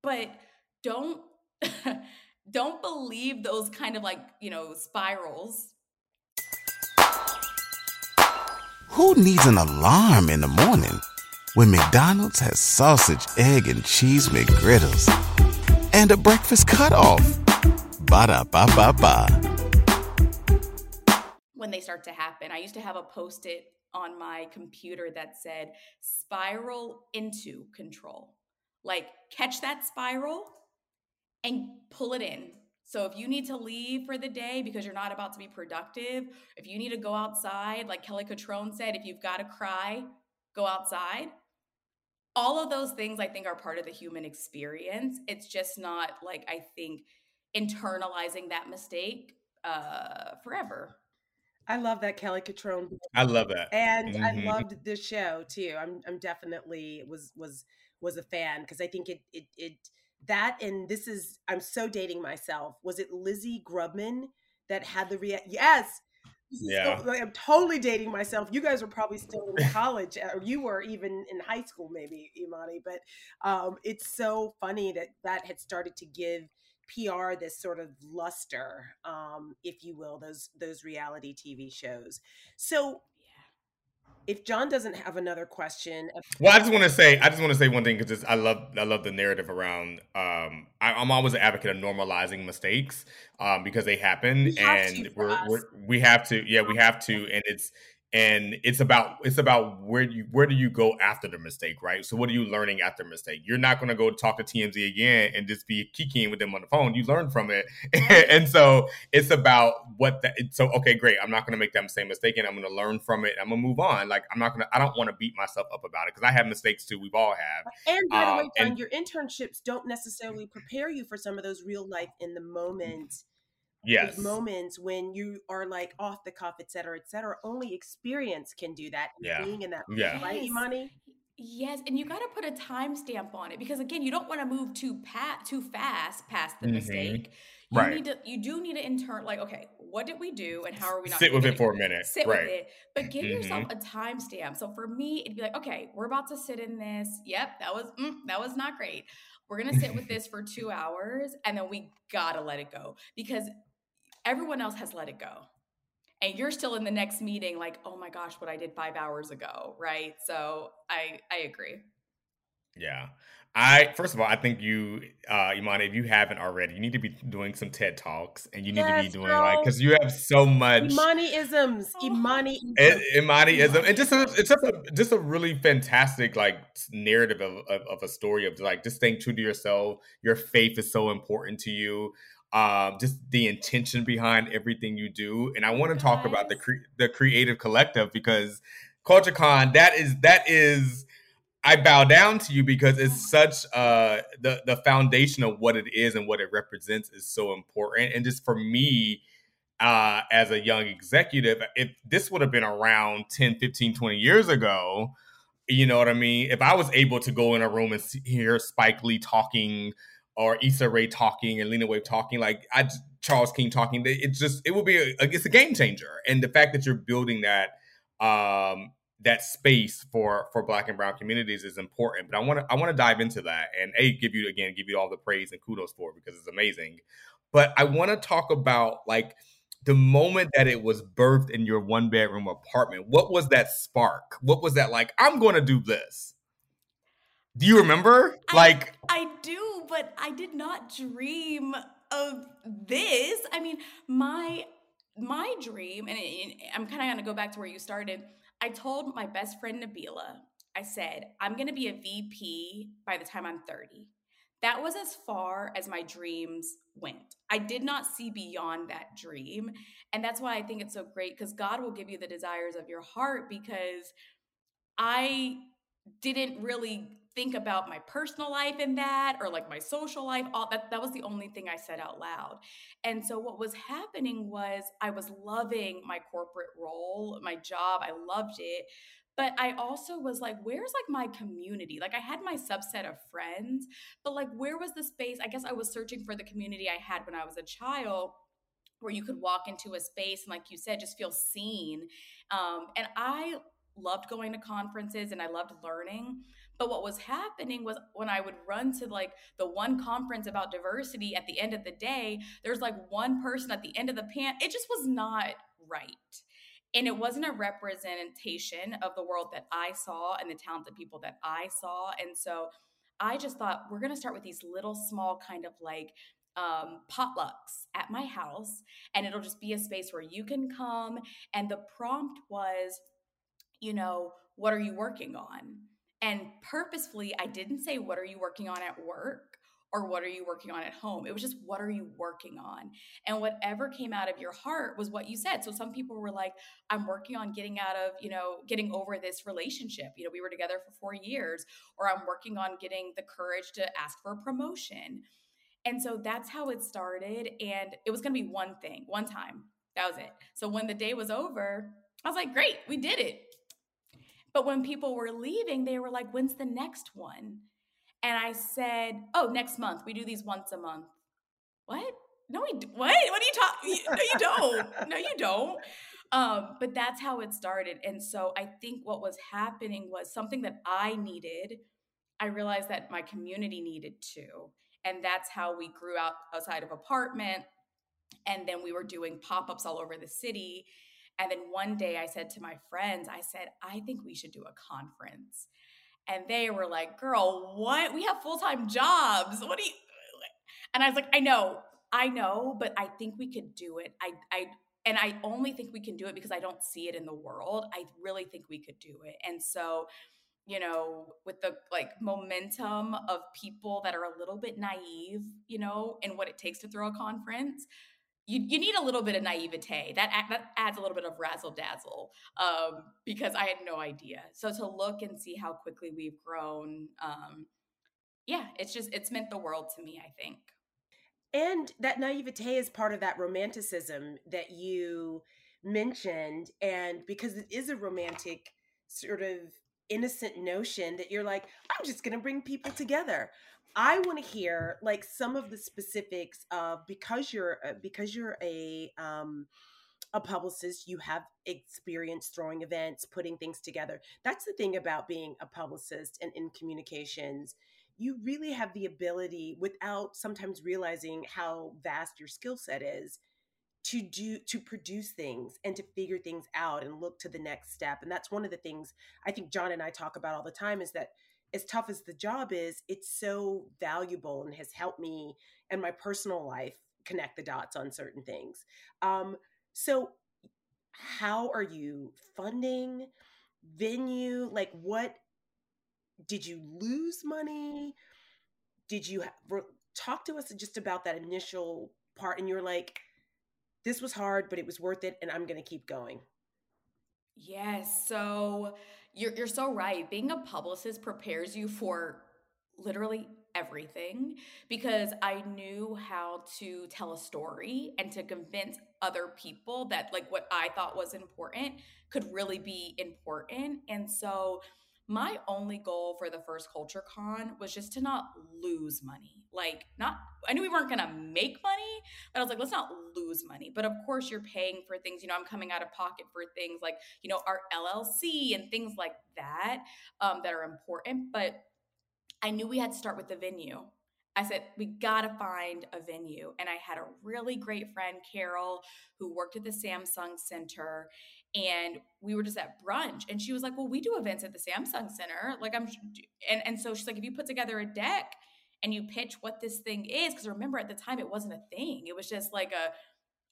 but don't *laughs* don't believe those kind of like, you know, spirals Who needs an alarm in the morning when McDonald's has sausage, egg, and cheese McGriddles and a breakfast cutoff? Ba da ba ba ba. When they start to happen, I used to have a post it on my computer that said spiral into control. Like, catch that spiral and pull it in so if you need to leave for the day because you're not about to be productive, if you need to go outside, like Kelly Cutrone said, if you've got to cry, go outside. All of those things I think are part of the human experience. It's just not like I think internalizing that mistake uh, forever. I love that Kelly Cutrone. I love that, and mm-hmm. I loved the show too. I'm I'm definitely was was was a fan because I think it it it that and this is I'm so dating myself. Was it Lizzie Grubman that had the rea- yes. Yeah, so, like, I'm totally dating myself. You guys were probably still in college, or you were even in high school, maybe Imani. But um, it's so funny that that had started to give PR this sort of luster, um, if you will, those those reality TV shows. So if John doesn't have another question, well, I just want to say, I just want to say one thing because I love, I love the narrative around. Um, I, am always an advocate of normalizing mistakes um, because they happen, and we're, we're, we have to, yeah, we have to, and it's and it's about it's about where you where do you go after the mistake right? So what are you learning after mistake? You're not going to go talk to tmz again and just be kikiing with them on the phone. You learn from it. *laughs* And so it's about what that so okay great. I'm not going to make that same mistake and i'm going to learn from it. I'm going to move on. Like i'm not going to i don't want to beat myself up about it because i have mistakes too. We've all have. And by the um, way John, and, your internships don't necessarily prepare you for some of those real life in the moment yes. moments when you are like off the cuff, et cetera, et cetera. Only experience can do that. Yeah. Being in that, yeah. right, Imani? Yes, and you got to put a timestamp on it because again, you don't want to move too pat too fast past the mm-hmm. mistake. You right. need to you do need to intern like okay, what did we do and how are we not sit with it for a minute? Sit right. with it, but give mm-hmm. yourself a timestamp. So for me, it'd be like okay, we're about to sit in this. Yep, that was mm, that was not great. We're gonna sit with this for two hours, and then we gotta let it go because everyone else has let it go and you're still in the next meeting like oh my gosh what i did five hours ago right so i i agree yeah I first of all, I think you, uh, Imani, if you haven't already, you need to be doing some TED talks, and you need yes, to be doing girl. like because you have so much Imani isms, oh. Imani, Imani ism, and just a, it's just a just a really fantastic like narrative of, of, of a story of like just staying true to yourself. Your faith is so important to you. Um, just the intention behind everything you do, and I want to talk about the cre- the creative collective because CultureCon that is that is I bow down to you because it's such uh the the foundation of what it is and what it represents is so important. And just for me, uh, as a young executive, if this would have been around 10, 15, 20 years ago, you know what I mean? If I was able to go in a room and see, hear Spike Lee talking or Issa Rae talking and Lena Waithe talking, like I Charles King talking, It's just it will be a, it's a game changer. And the fact that you're building that um that space for for black and brown communities is important. But i want to i want to dive into that and a give you again give you all the praise and kudos for it because it's amazing. But i want to talk about like the moment that it was birthed in your one bedroom apartment what was that spark? What was that like i'm going to do this do you remember I, like i do but i did not dream of this i mean my my dream and i'm kind of going to go back to where you started I told my best friend Nabila, I said, I'm going to be a VP by the time I'm 30. That was as far as my dreams went. I did not see beyond that dream. And that's why I think it's so great because God will give you the desires of your heart because I didn't really think about my personal life in that or like my social life all that that was the only thing i said out loud. And so what was happening was i was loving my corporate role my job i loved it but i also was like where's like my community? Like i had my subset of friends but like where was the space? I guess i was searching for the community i had when i was a child where you could walk into a space and like you said just feel seen. Um, and i loved going to conferences and i loved learning but what was happening was when I would run to like the one conference about diversity at the end of the day, there's like one person at the end of the pan. It just was not right. And it wasn't a representation of the world that I saw and the talented people that I saw. And so I just thought we're going to start with these little small kind of like um, potlucks at my house, and it'll just be a space where you can come. And the prompt was, you know, what are you working on? And purposefully, I didn't say, What are you working on at work? Or what are you working on at home? It was just, What are you working on? And whatever came out of your heart was what you said. So some people were like, I'm working on getting out of, you know, getting over this relationship. You know, we were together for four years, or I'm working on getting the courage to ask for a promotion. And so that's how it started. And it was going to be one thing, one time. That was it. So when the day was over, I was like, great, we did it. But when people were leaving, they were like, when's the next one? And I said, oh, next month. We do these once a month. What? No, we do- what? What are you talking? No, you don't. No, you don't. Um, but that's how it started. And so I think what was happening was something that I needed. I realized that my community needed too. And that's how we grew out outside of apartment. And then we were doing pop ups all over the city. And then one day I said to my friends, I said, I think we should do a conference. And they were like, girl, what? We have full time jobs. What do you? And I was like, I know, I know, but I think we could do it. I, I, and I only think we can do it because I don't see it in the world. I really think we could do it. And so, you know, with the like momentum of people that are a little bit naive, you know, in what it takes to throw a conference, you, you need a little bit of naivete that that adds a little bit of razzle dazzle um, because I had no idea. So to look and see how quickly we've grown, um, yeah, it's just it's meant the world to me. I think. And that naivete is part of that romanticism that you mentioned, and because it is a romantic sort of innocent notion that you're like, I'm just going to bring people together. I want to hear like some of the specifics of because you're uh, because you're a um, a publicist, you have experience throwing events, putting things together. That's the thing about being a publicist and in communications. You really have the ability, without sometimes realizing how vast your skill set is, to do to produce things and to figure things out and look to the next step and that's one of the things i think john and i talk about all the time is that as tough as the job is it's so valuable and has helped me and my personal life connect the dots on certain things um, so how are you funding venue like what did you lose money did you talk to us just about that initial part and you're like this was hard, but it was worth it, and I'm going to keep going. Yes. So you're, you're so right. Being a publicist prepares you for literally everything because I knew how to tell a story and to convince other people that, like, what I thought was important could really be important. And so, my only goal for the first CultureCon was just to not lose money. Like not i knew we weren't gonna make money but i was like let's not lose money. But of course you're paying for things you know i'm coming out of pocket for things like you know our llc and things like that um, that are important. But i knew we had to start with the venue. I said, we got to find a venue. And I had a really great friend, Carol, who worked at the Samsung Center and we were just at brunch and she was like well we do events at the samsung center like i'm and, and so she's like if you put together a deck and you pitch what this thing is because remember at the time it wasn't a thing it was just like a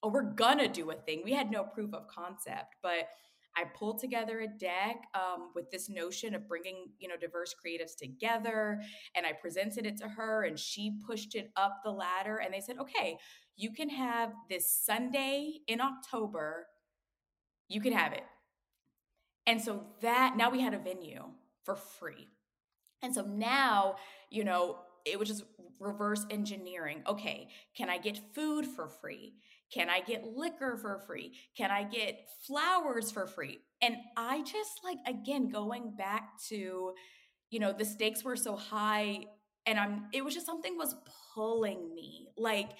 oh we're gonna do a thing. We had no proof of concept but i pulled together a deck um, with this notion of bringing you know diverse creatives together and i presented it to her and she pushed it up the ladder and they said okay you can have this sunday in october you could have it. And so that now we had a venue for free. And so now, you know, it was just reverse engineering. Okay, can I get food for free? Can I get liquor for free? Can I get flowers for free? And I just like, again, going back to, you know, the stakes were so high and I'm, it was just something was pulling me. Like,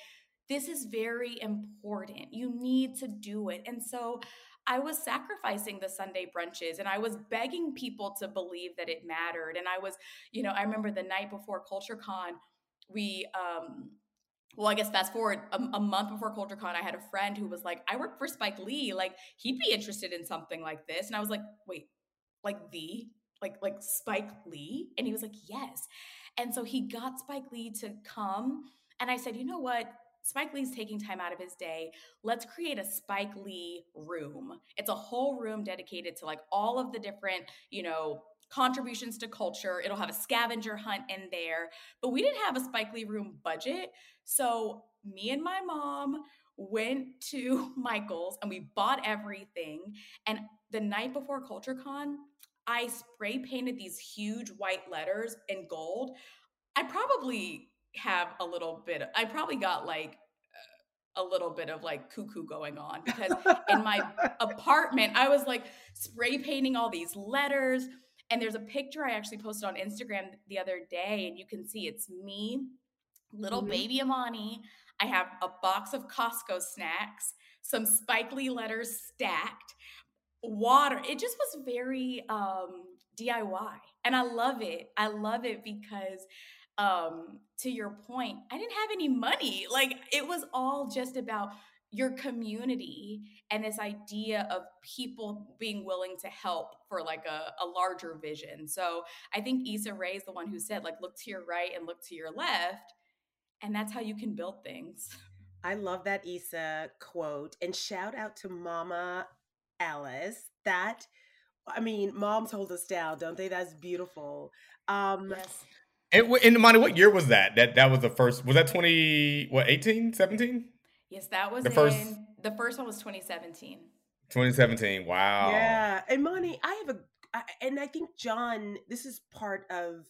this is very important. You need to do it. And so I was sacrificing the Sunday brunches and I was begging people to believe that it mattered. And I was, you know, I remember the night before CultureCon, we, um, well, I guess fast forward a, a, month before CultureCon, I had a friend who was like, I work for Spike Lee. Like, he'd be interested in something like this. And I was like, wait, like the, like, like Spike Lee? And he was like, yes. And so he got Spike Lee to come. And I said, you know what? Spike Lee's taking time out of his day. Let's create a Spike Lee room. It's a whole room dedicated to like all of the different, you know, contributions to culture. It'll have a scavenger hunt in there. But we didn't have a Spike Lee room budget. So me and my mom went to *laughs* Michael's and we bought everything. And the night before CultureCon, I spray painted these huge white letters in gold. I probably have a little bit i probably got like a little bit of like cuckoo going on because in my apartment i was like spray painting all these letters and there's a picture i actually posted on instagram the other day and you can see it's me little mm-hmm. baby Imani i have a box of costco snacks some spike lee letters stacked water it just was very um diy and i love it i love it because um to your point i didn't have any money like it was all just about your community and this idea of people being willing to help for like a, a larger vision so i think Issa Rae is the one who said like look to your right and look to your left and that's how you can build things i love that Issa quote and shout out to mama alice that I mean, moms hold us down, don't they? That's beautiful. Um, yes. And Imani, what year was that? That that was the first. Was that twenty? What 18, 17? Yes, that was the in, first. The first one was twenty seventeen. Twenty seventeen. Wow. Yeah, Imani. I have a, I, and I think John. This is part of,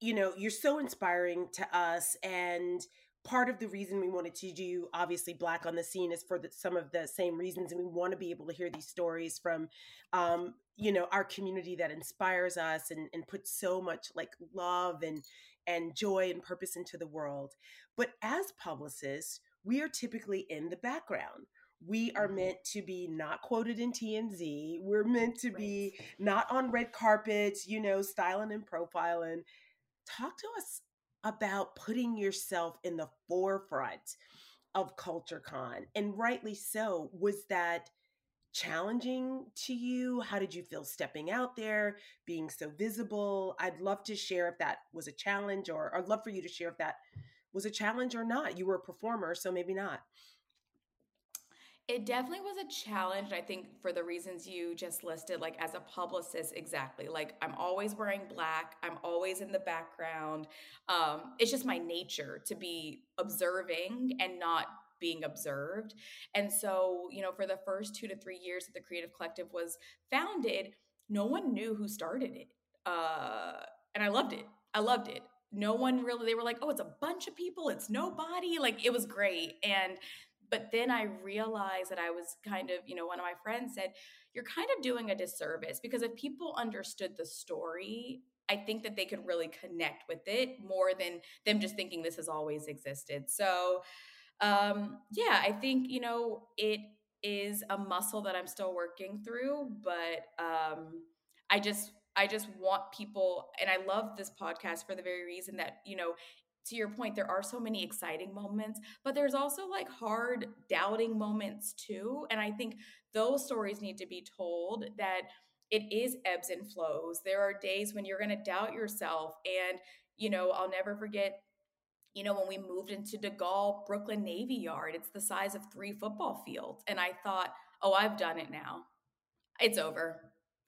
you know, you're so inspiring to us, and part of the reason we wanted to do obviously Blk on the Scene is for the, some of the same reasons and we want to be able to hear these stories from um, you know our community that inspires us and, and puts so much like love and and joy and purpose into the world but as publicists we are typically in the background we are mm-hmm. meant to be not quoted in TMZ. We're meant to be not on red carpets, you know, styling and profiling. Talk to us about putting yourself in the forefront of CultureCon, and rightly so. Was that challenging to you? How did you feel stepping out there, being so visible? I'd love to share if that was a challenge, or I'd love for you to share if that was a challenge or not. You were a performer, so maybe not. It definitely was a challenge. I think for the reasons you just listed, like as a publicist, exactly. Like I'm always wearing black, I'm always in the background. Um, it's just my nature to be observing and not being observed. And so, you know, for the first two to three years that the Creative Collective was founded, no one knew who started it. Uh, and I loved it. I loved it. No one really, they were like, oh, it's a bunch of people, it's nobody. Like it was great. And but then I realized that I was kind of, you know, one of my friends said, You're kind of doing a disservice because if people understood the story, I think that they could really connect with it more than them just thinking this has always existed. So, um, yeah, I think, you know, it is a muscle that I'm still working through, but um, I just I just want people and I love this podcast for the very reason that, you know, to your point, there are so many exciting moments, but there's also like hard, doubting moments too. And I think those stories need to be told that it is ebbs and flows. There are days when you're going to doubt yourself. And, you know, I'll never forget, you know, when we moved into Duggal Brooklyn Navy Yard, it's the size of three football fields. And I thought, oh, I've done it now. It's over.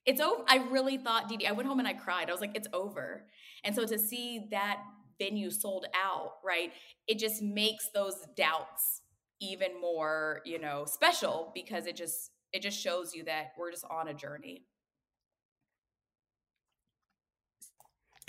It's over. I really thought, Dee, I went home and I cried. I was like, it's over. And so to see that venue sold out, right? It just makes those doubts even more, you know, special because it just it just shows you that we're just on a journey.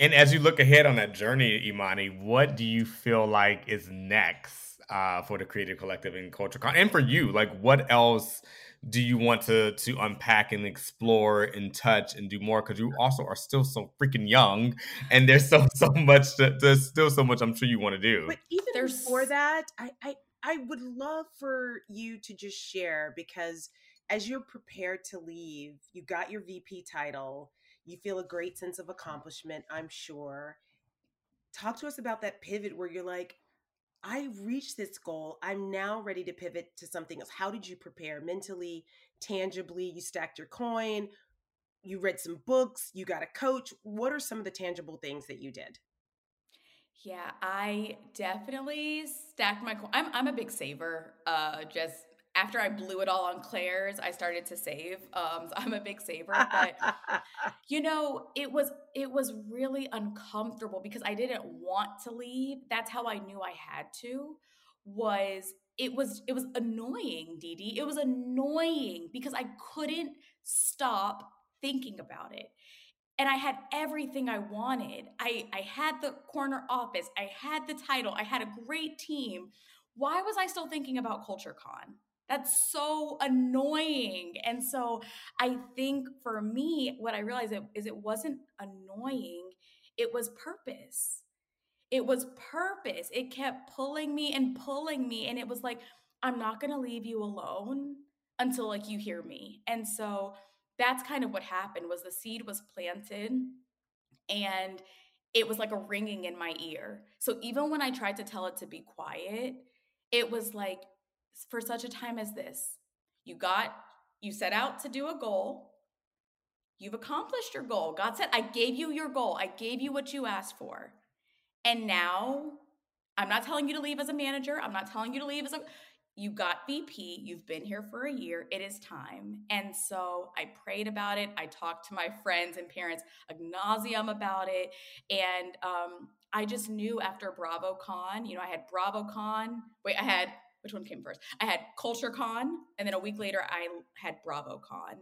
And as you look ahead on that journey, Imani, what do you feel like is next uh, for the Creative Collective and CultureCon, and for you? Like, what else do you want to to unpack and explore and touch and do more because you also are still so freaking young and there's so so much to, there's still so much i'm sure you want to do but even there's... before that I, I i would love for you to just share because as you're prepared to leave you got your vp title you feel a great sense of accomplishment i'm sure talk to us about that pivot where you're like I reached this goal. I'm now ready to pivot to something else. How did you prepare mentally, tangibly? You stacked your coin, you read some books, you got a coach. What are some of the tangible things that you did? Yeah, I definitely stacked my coin. I'm I'm a big saver. Uh just after I blew it all on Claire's, I started to save. Um, *laughs* so I'm a big saver, but *laughs* you know, it was it was really uncomfortable because I didn't want to leave. That's how I knew I had to. Was it was it was annoying, Dee Dee. It was annoying because I couldn't stop thinking about it. And I had everything I wanted. I I had the corner office. I had the title. I had a great team. Why was I still thinking about CultureCon? That's so annoying. And so I think for me, what I realized is it wasn't annoying, it was purpose. It was purpose. It kept pulling me and pulling me. And it was like, I'm not going to leave you alone until like you hear me. And so that's kind of what happened was the seed was planted and it was like a ringing in my ear. So even when I tried to tell it to be quiet, it was like for such a time as this. You got, you set out to do a goal. You've accomplished your goal. God said, I gave you your goal. I gave you what you asked for. And now I'm not telling you to leave as a manager. I'm not telling you to leave as a, you got VP, you've been here for a year, it is time. And so I prayed about it. I talked to my friends and parents ad nauseum about it. And um, I just knew after BravoCon, you know, I had BravoCon, wait, I had which one came first? I had CultureCon, and then a week later, I had BravoCon.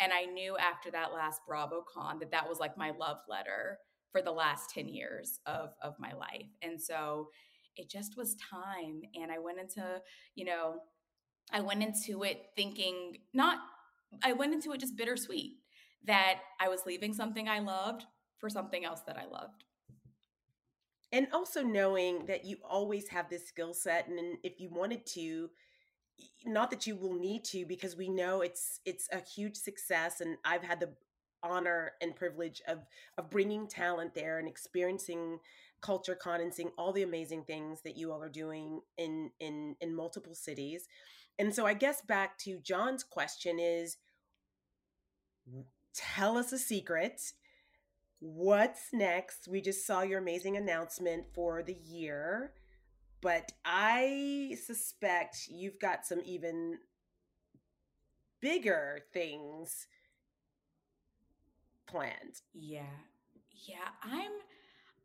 And I knew after that last BravoCon that that was like my love letter for the last 10 years of, of my life. And so it just was time. And I went into, you know, I went into it thinking not, I went into it just bittersweet that I was leaving something I loved for something else that I loved and also knowing that you always have this skill set and if you wanted to not that you will need to because we know it's it's a huge success and i've had the honor and privilege of of bringing talent there and experiencing CultureCon and seeing all the amazing things that you all are doing in in in multiple cities. And so i guess back to john's question is tell us a secret what's next we just saw your amazing announcement for the year but i suspect you've got some even bigger things planned. Yeah. Yeah, I'm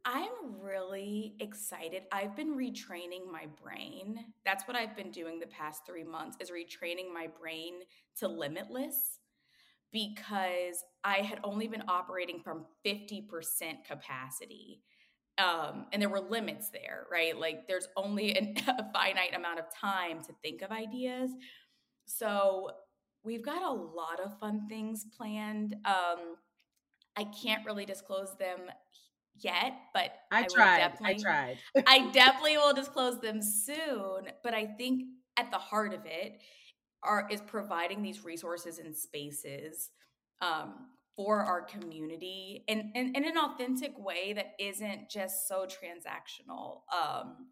I'm really excited. I've been retraining my brain. That's what I've been doing the past 3 months is retraining my brain to limitless because I had only been operating from 50% capacity. Um, and there were limits there, right? Like there's only an, *laughs* a finite amount of time to think of ideas. So we've got a lot of fun things planned. Um, I can't really disclose them yet, but I, I tried. I tried. I *laughs* definitely will disclose them soon. But I think at the heart of it are is providing these resources and spaces um, for our community in, in, an authentic way that isn't just so transactional. Um,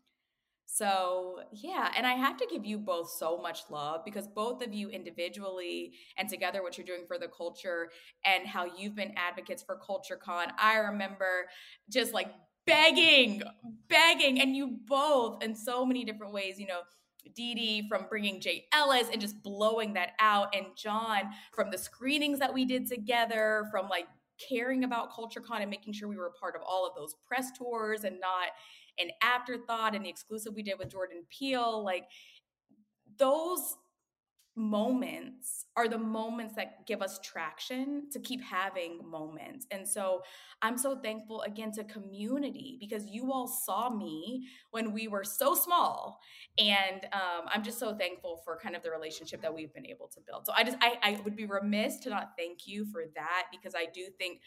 so, yeah, and I have to give you both so much love because both of you individually and together what you're doing for the culture and how you've been advocates for CultureCon. I remember just like begging, begging, and you both in so many different ways, you know, Dee Dee from bringing Jay Ellis and just blowing that out, and John from the screenings that we did together, from like caring about CultureCon and making sure we were a part of all of those press tours and not an afterthought and the exclusive we did with Jordan Peele, like those moments are the moments that give us traction to keep having moments. And so I'm so thankful again to community because you all saw me when we were so small. And um, I'm just so thankful for kind of the relationship that we've been able to build. So I just, I, I would be remiss to not thank you for that because I do think,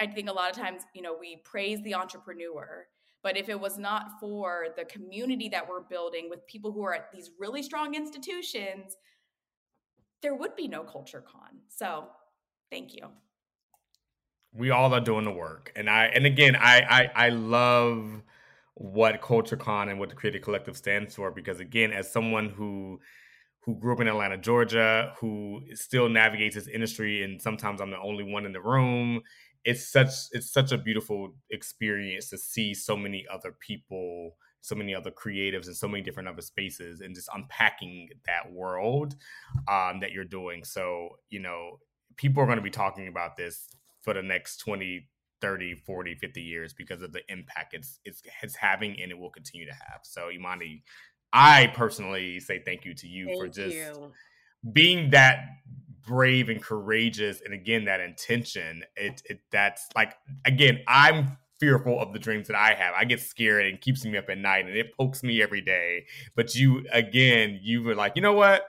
I think a lot of times, you know, we praise the entrepreneur but if it was not for the community that we're building with people who are at these really strong institutions, there would be no CultureCon. So thank you. We all are doing the work. And I and again I I, I love what CultureCon and what the creative collective stands for because again as someone who who grew up in Atlanta, Georgia, who still navigates this industry, and sometimes I'm the only one in the room it's such it's such a beautiful experience to see so many other people so many other creatives and so many different other spaces and just unpacking that world um, that you're doing. So you know people are going to be talking about this for the next 20 30 40 50 years because of the impact it's it's, it's having and it will continue to have. So imani i personally say thank you to you thank for just you. being that brave and courageous and again that intention. It, it that's like again i'm fearful of the dreams that i have. I get scared and keeps me up at night and it pokes me every day. But you again you were like you know what?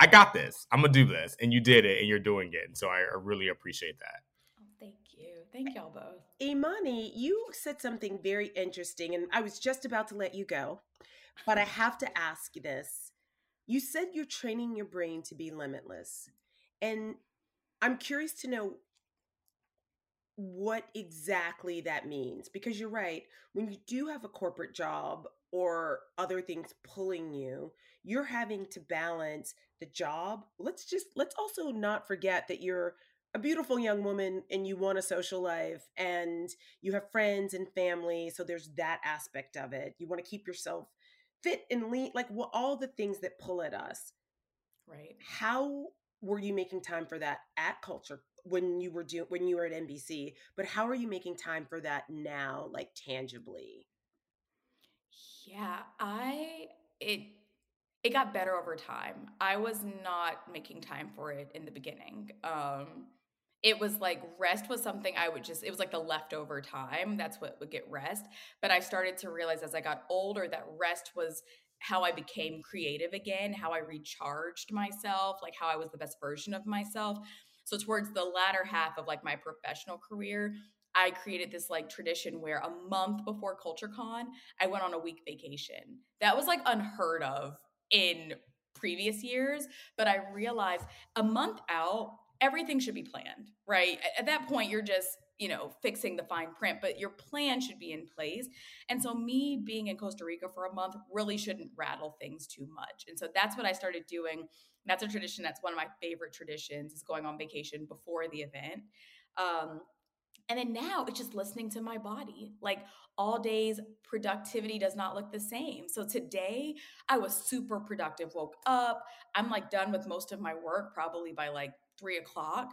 I got this. I'm gonna do this. And you did it and you're doing it. And so i, I really appreciate that. Oh, thank you. Thank y'all both. Imani you said something very interesting and i was just about to let you go but i have to ask this. You said you're training your brain to be limitless. And I'm curious to know what exactly that means because you're right. When you do have a corporate job or other things pulling you, you're having to balance the job. Let's just, let's also not forget that you're a beautiful young woman and you want a social life and you have friends and family. So there's that aspect of it. You want to keep yourself fit and lean, like what, all the things that pull at us. Right. How were you making time for that at culture when you were doing when you were at NBC but how are you making time for that now like tangibly yeah I it it got better over time I was not making time for it in the beginning um it was like rest was something I would just, it was like the leftover time. That's what would get rest. But I started to realize as I got older that rest was how I became creative again, how I recharged myself, like how I was the best version of myself. So towards the latter half of like my professional career, I created this like tradition where a month before CultureCon, I went on a week vacation. That was like unheard of in previous years, but I realized a month out everything should be planned, right? At that point, you're just, you know, fixing the fine print, but your plan should be in place. And so, me being in Costa Rica for a month really shouldn't rattle things too much. And so, that's what I started doing. That's a tradition that's one of my favorite traditions is going on vacation before the event. Um, and then now it's just listening to my body. Like all days, productivity does not look the same. So today I was super productive, woke up. I'm like done with most of my work probably by like three o'clock.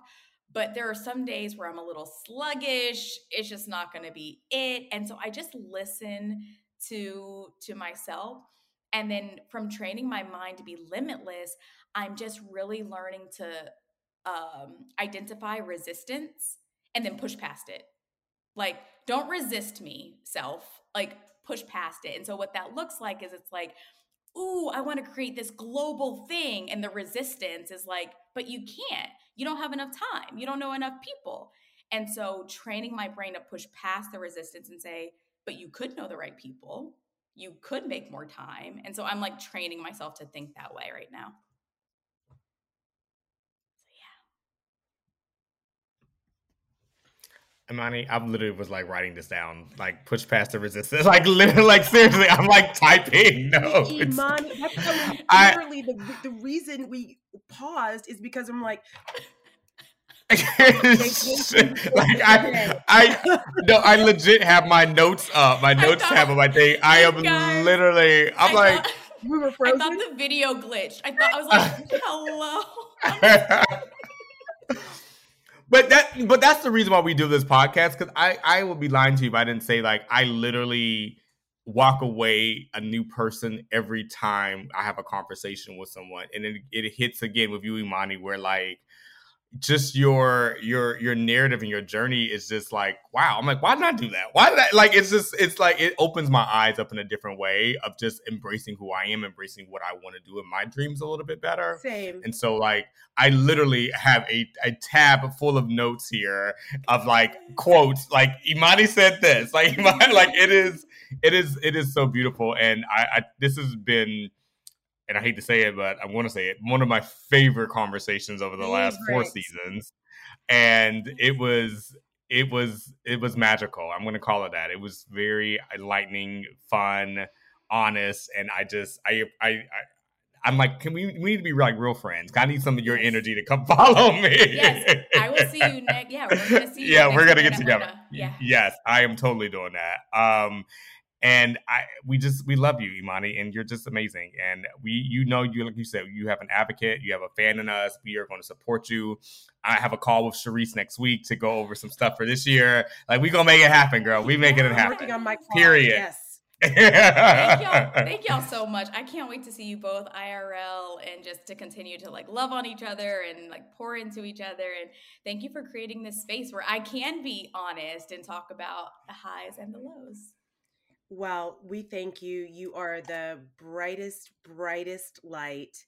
But there are some days where I'm a little sluggish. It's just not going to be it. And so I just listen to to myself. And then from training my mind to be limitless, I'm just really learning to um, identify resistance and then push past it. Like, don't resist me, self. Like, push past it. And so, what that looks like is it's like, ooh, I want to create this global thing. And the resistance is like, but you can't. You don't have enough time. You don't know enough people. And so, training my brain to push past the resistance and say, but you could know the right people. You could make more time. And so, I'm like training myself to think that way right now. Imani, I literally was like writing this down, like push past the resistance. *laughs* Like literally, like seriously, I'm like typing *laughs* notes. Imani, that's *laughs* literally the, the reason we paused is because I'm like, like I, I, no, I legit have my notes up. My notes thought, have on my thing. I am guys, literally. I'm I like. Thought, we were frozen. I thought the video glitched. I thought I was like, hello but that but that's the reason why we do this podcast because I I would be lying to you if I didn't say like I literally walk away a new person every time I have a conversation with someone. And it, it hits again with you Imani where like just your your your narrative and your journey is just like wow. I'm like why did i do that? Why did i like it's just it's like it opens my eyes up in a different way of just embracing who i am embracing what i want to do in my dreams a little bit better. Same. And so like i literally have a, a tab full of notes here of like quotes like imani said this like *laughs* imani, like it is it is it is so beautiful. And i, I this has been and I hate to say it, but I want to say it, one of my favorite conversations over the last four seasons. And it was it was it was magical. I'm gonna call it that. It was very enlightening, fun, honest, and I just I I, I I'm like, can we we need to be like real friends? I need some of your energy to come *laughs* follow me. Yes, I will see you next. Yeah, we're gonna see. yeah, we're gonna get together. Yeah. Yes, I am totally doing that. Um, and I we just we love you, Imani, and you're just amazing. And we you know you like you said you have an advocate, you have a fan in us. We are going to support you. I have a call with Sharice next week to go over some stuff for this year. Like we gonna make it happen, girl. We making it happen. Working on my Period. Yes. *laughs* thank y'all thank y'all so much i can't wait to see you both irl and just to continue to like love on each other and like pour into each other and thank you for creating this space where i can be honest and talk about the highs and the lows well, we thank you. You are the brightest, brightest light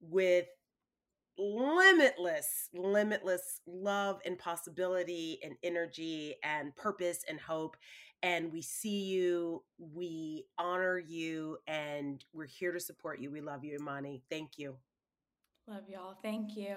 with limitless, limitless love and possibility and energy and purpose and hope. And we see you, we honor you, and we're here to support you. We love you, Imani. Thank you. Love y'all. Thank you.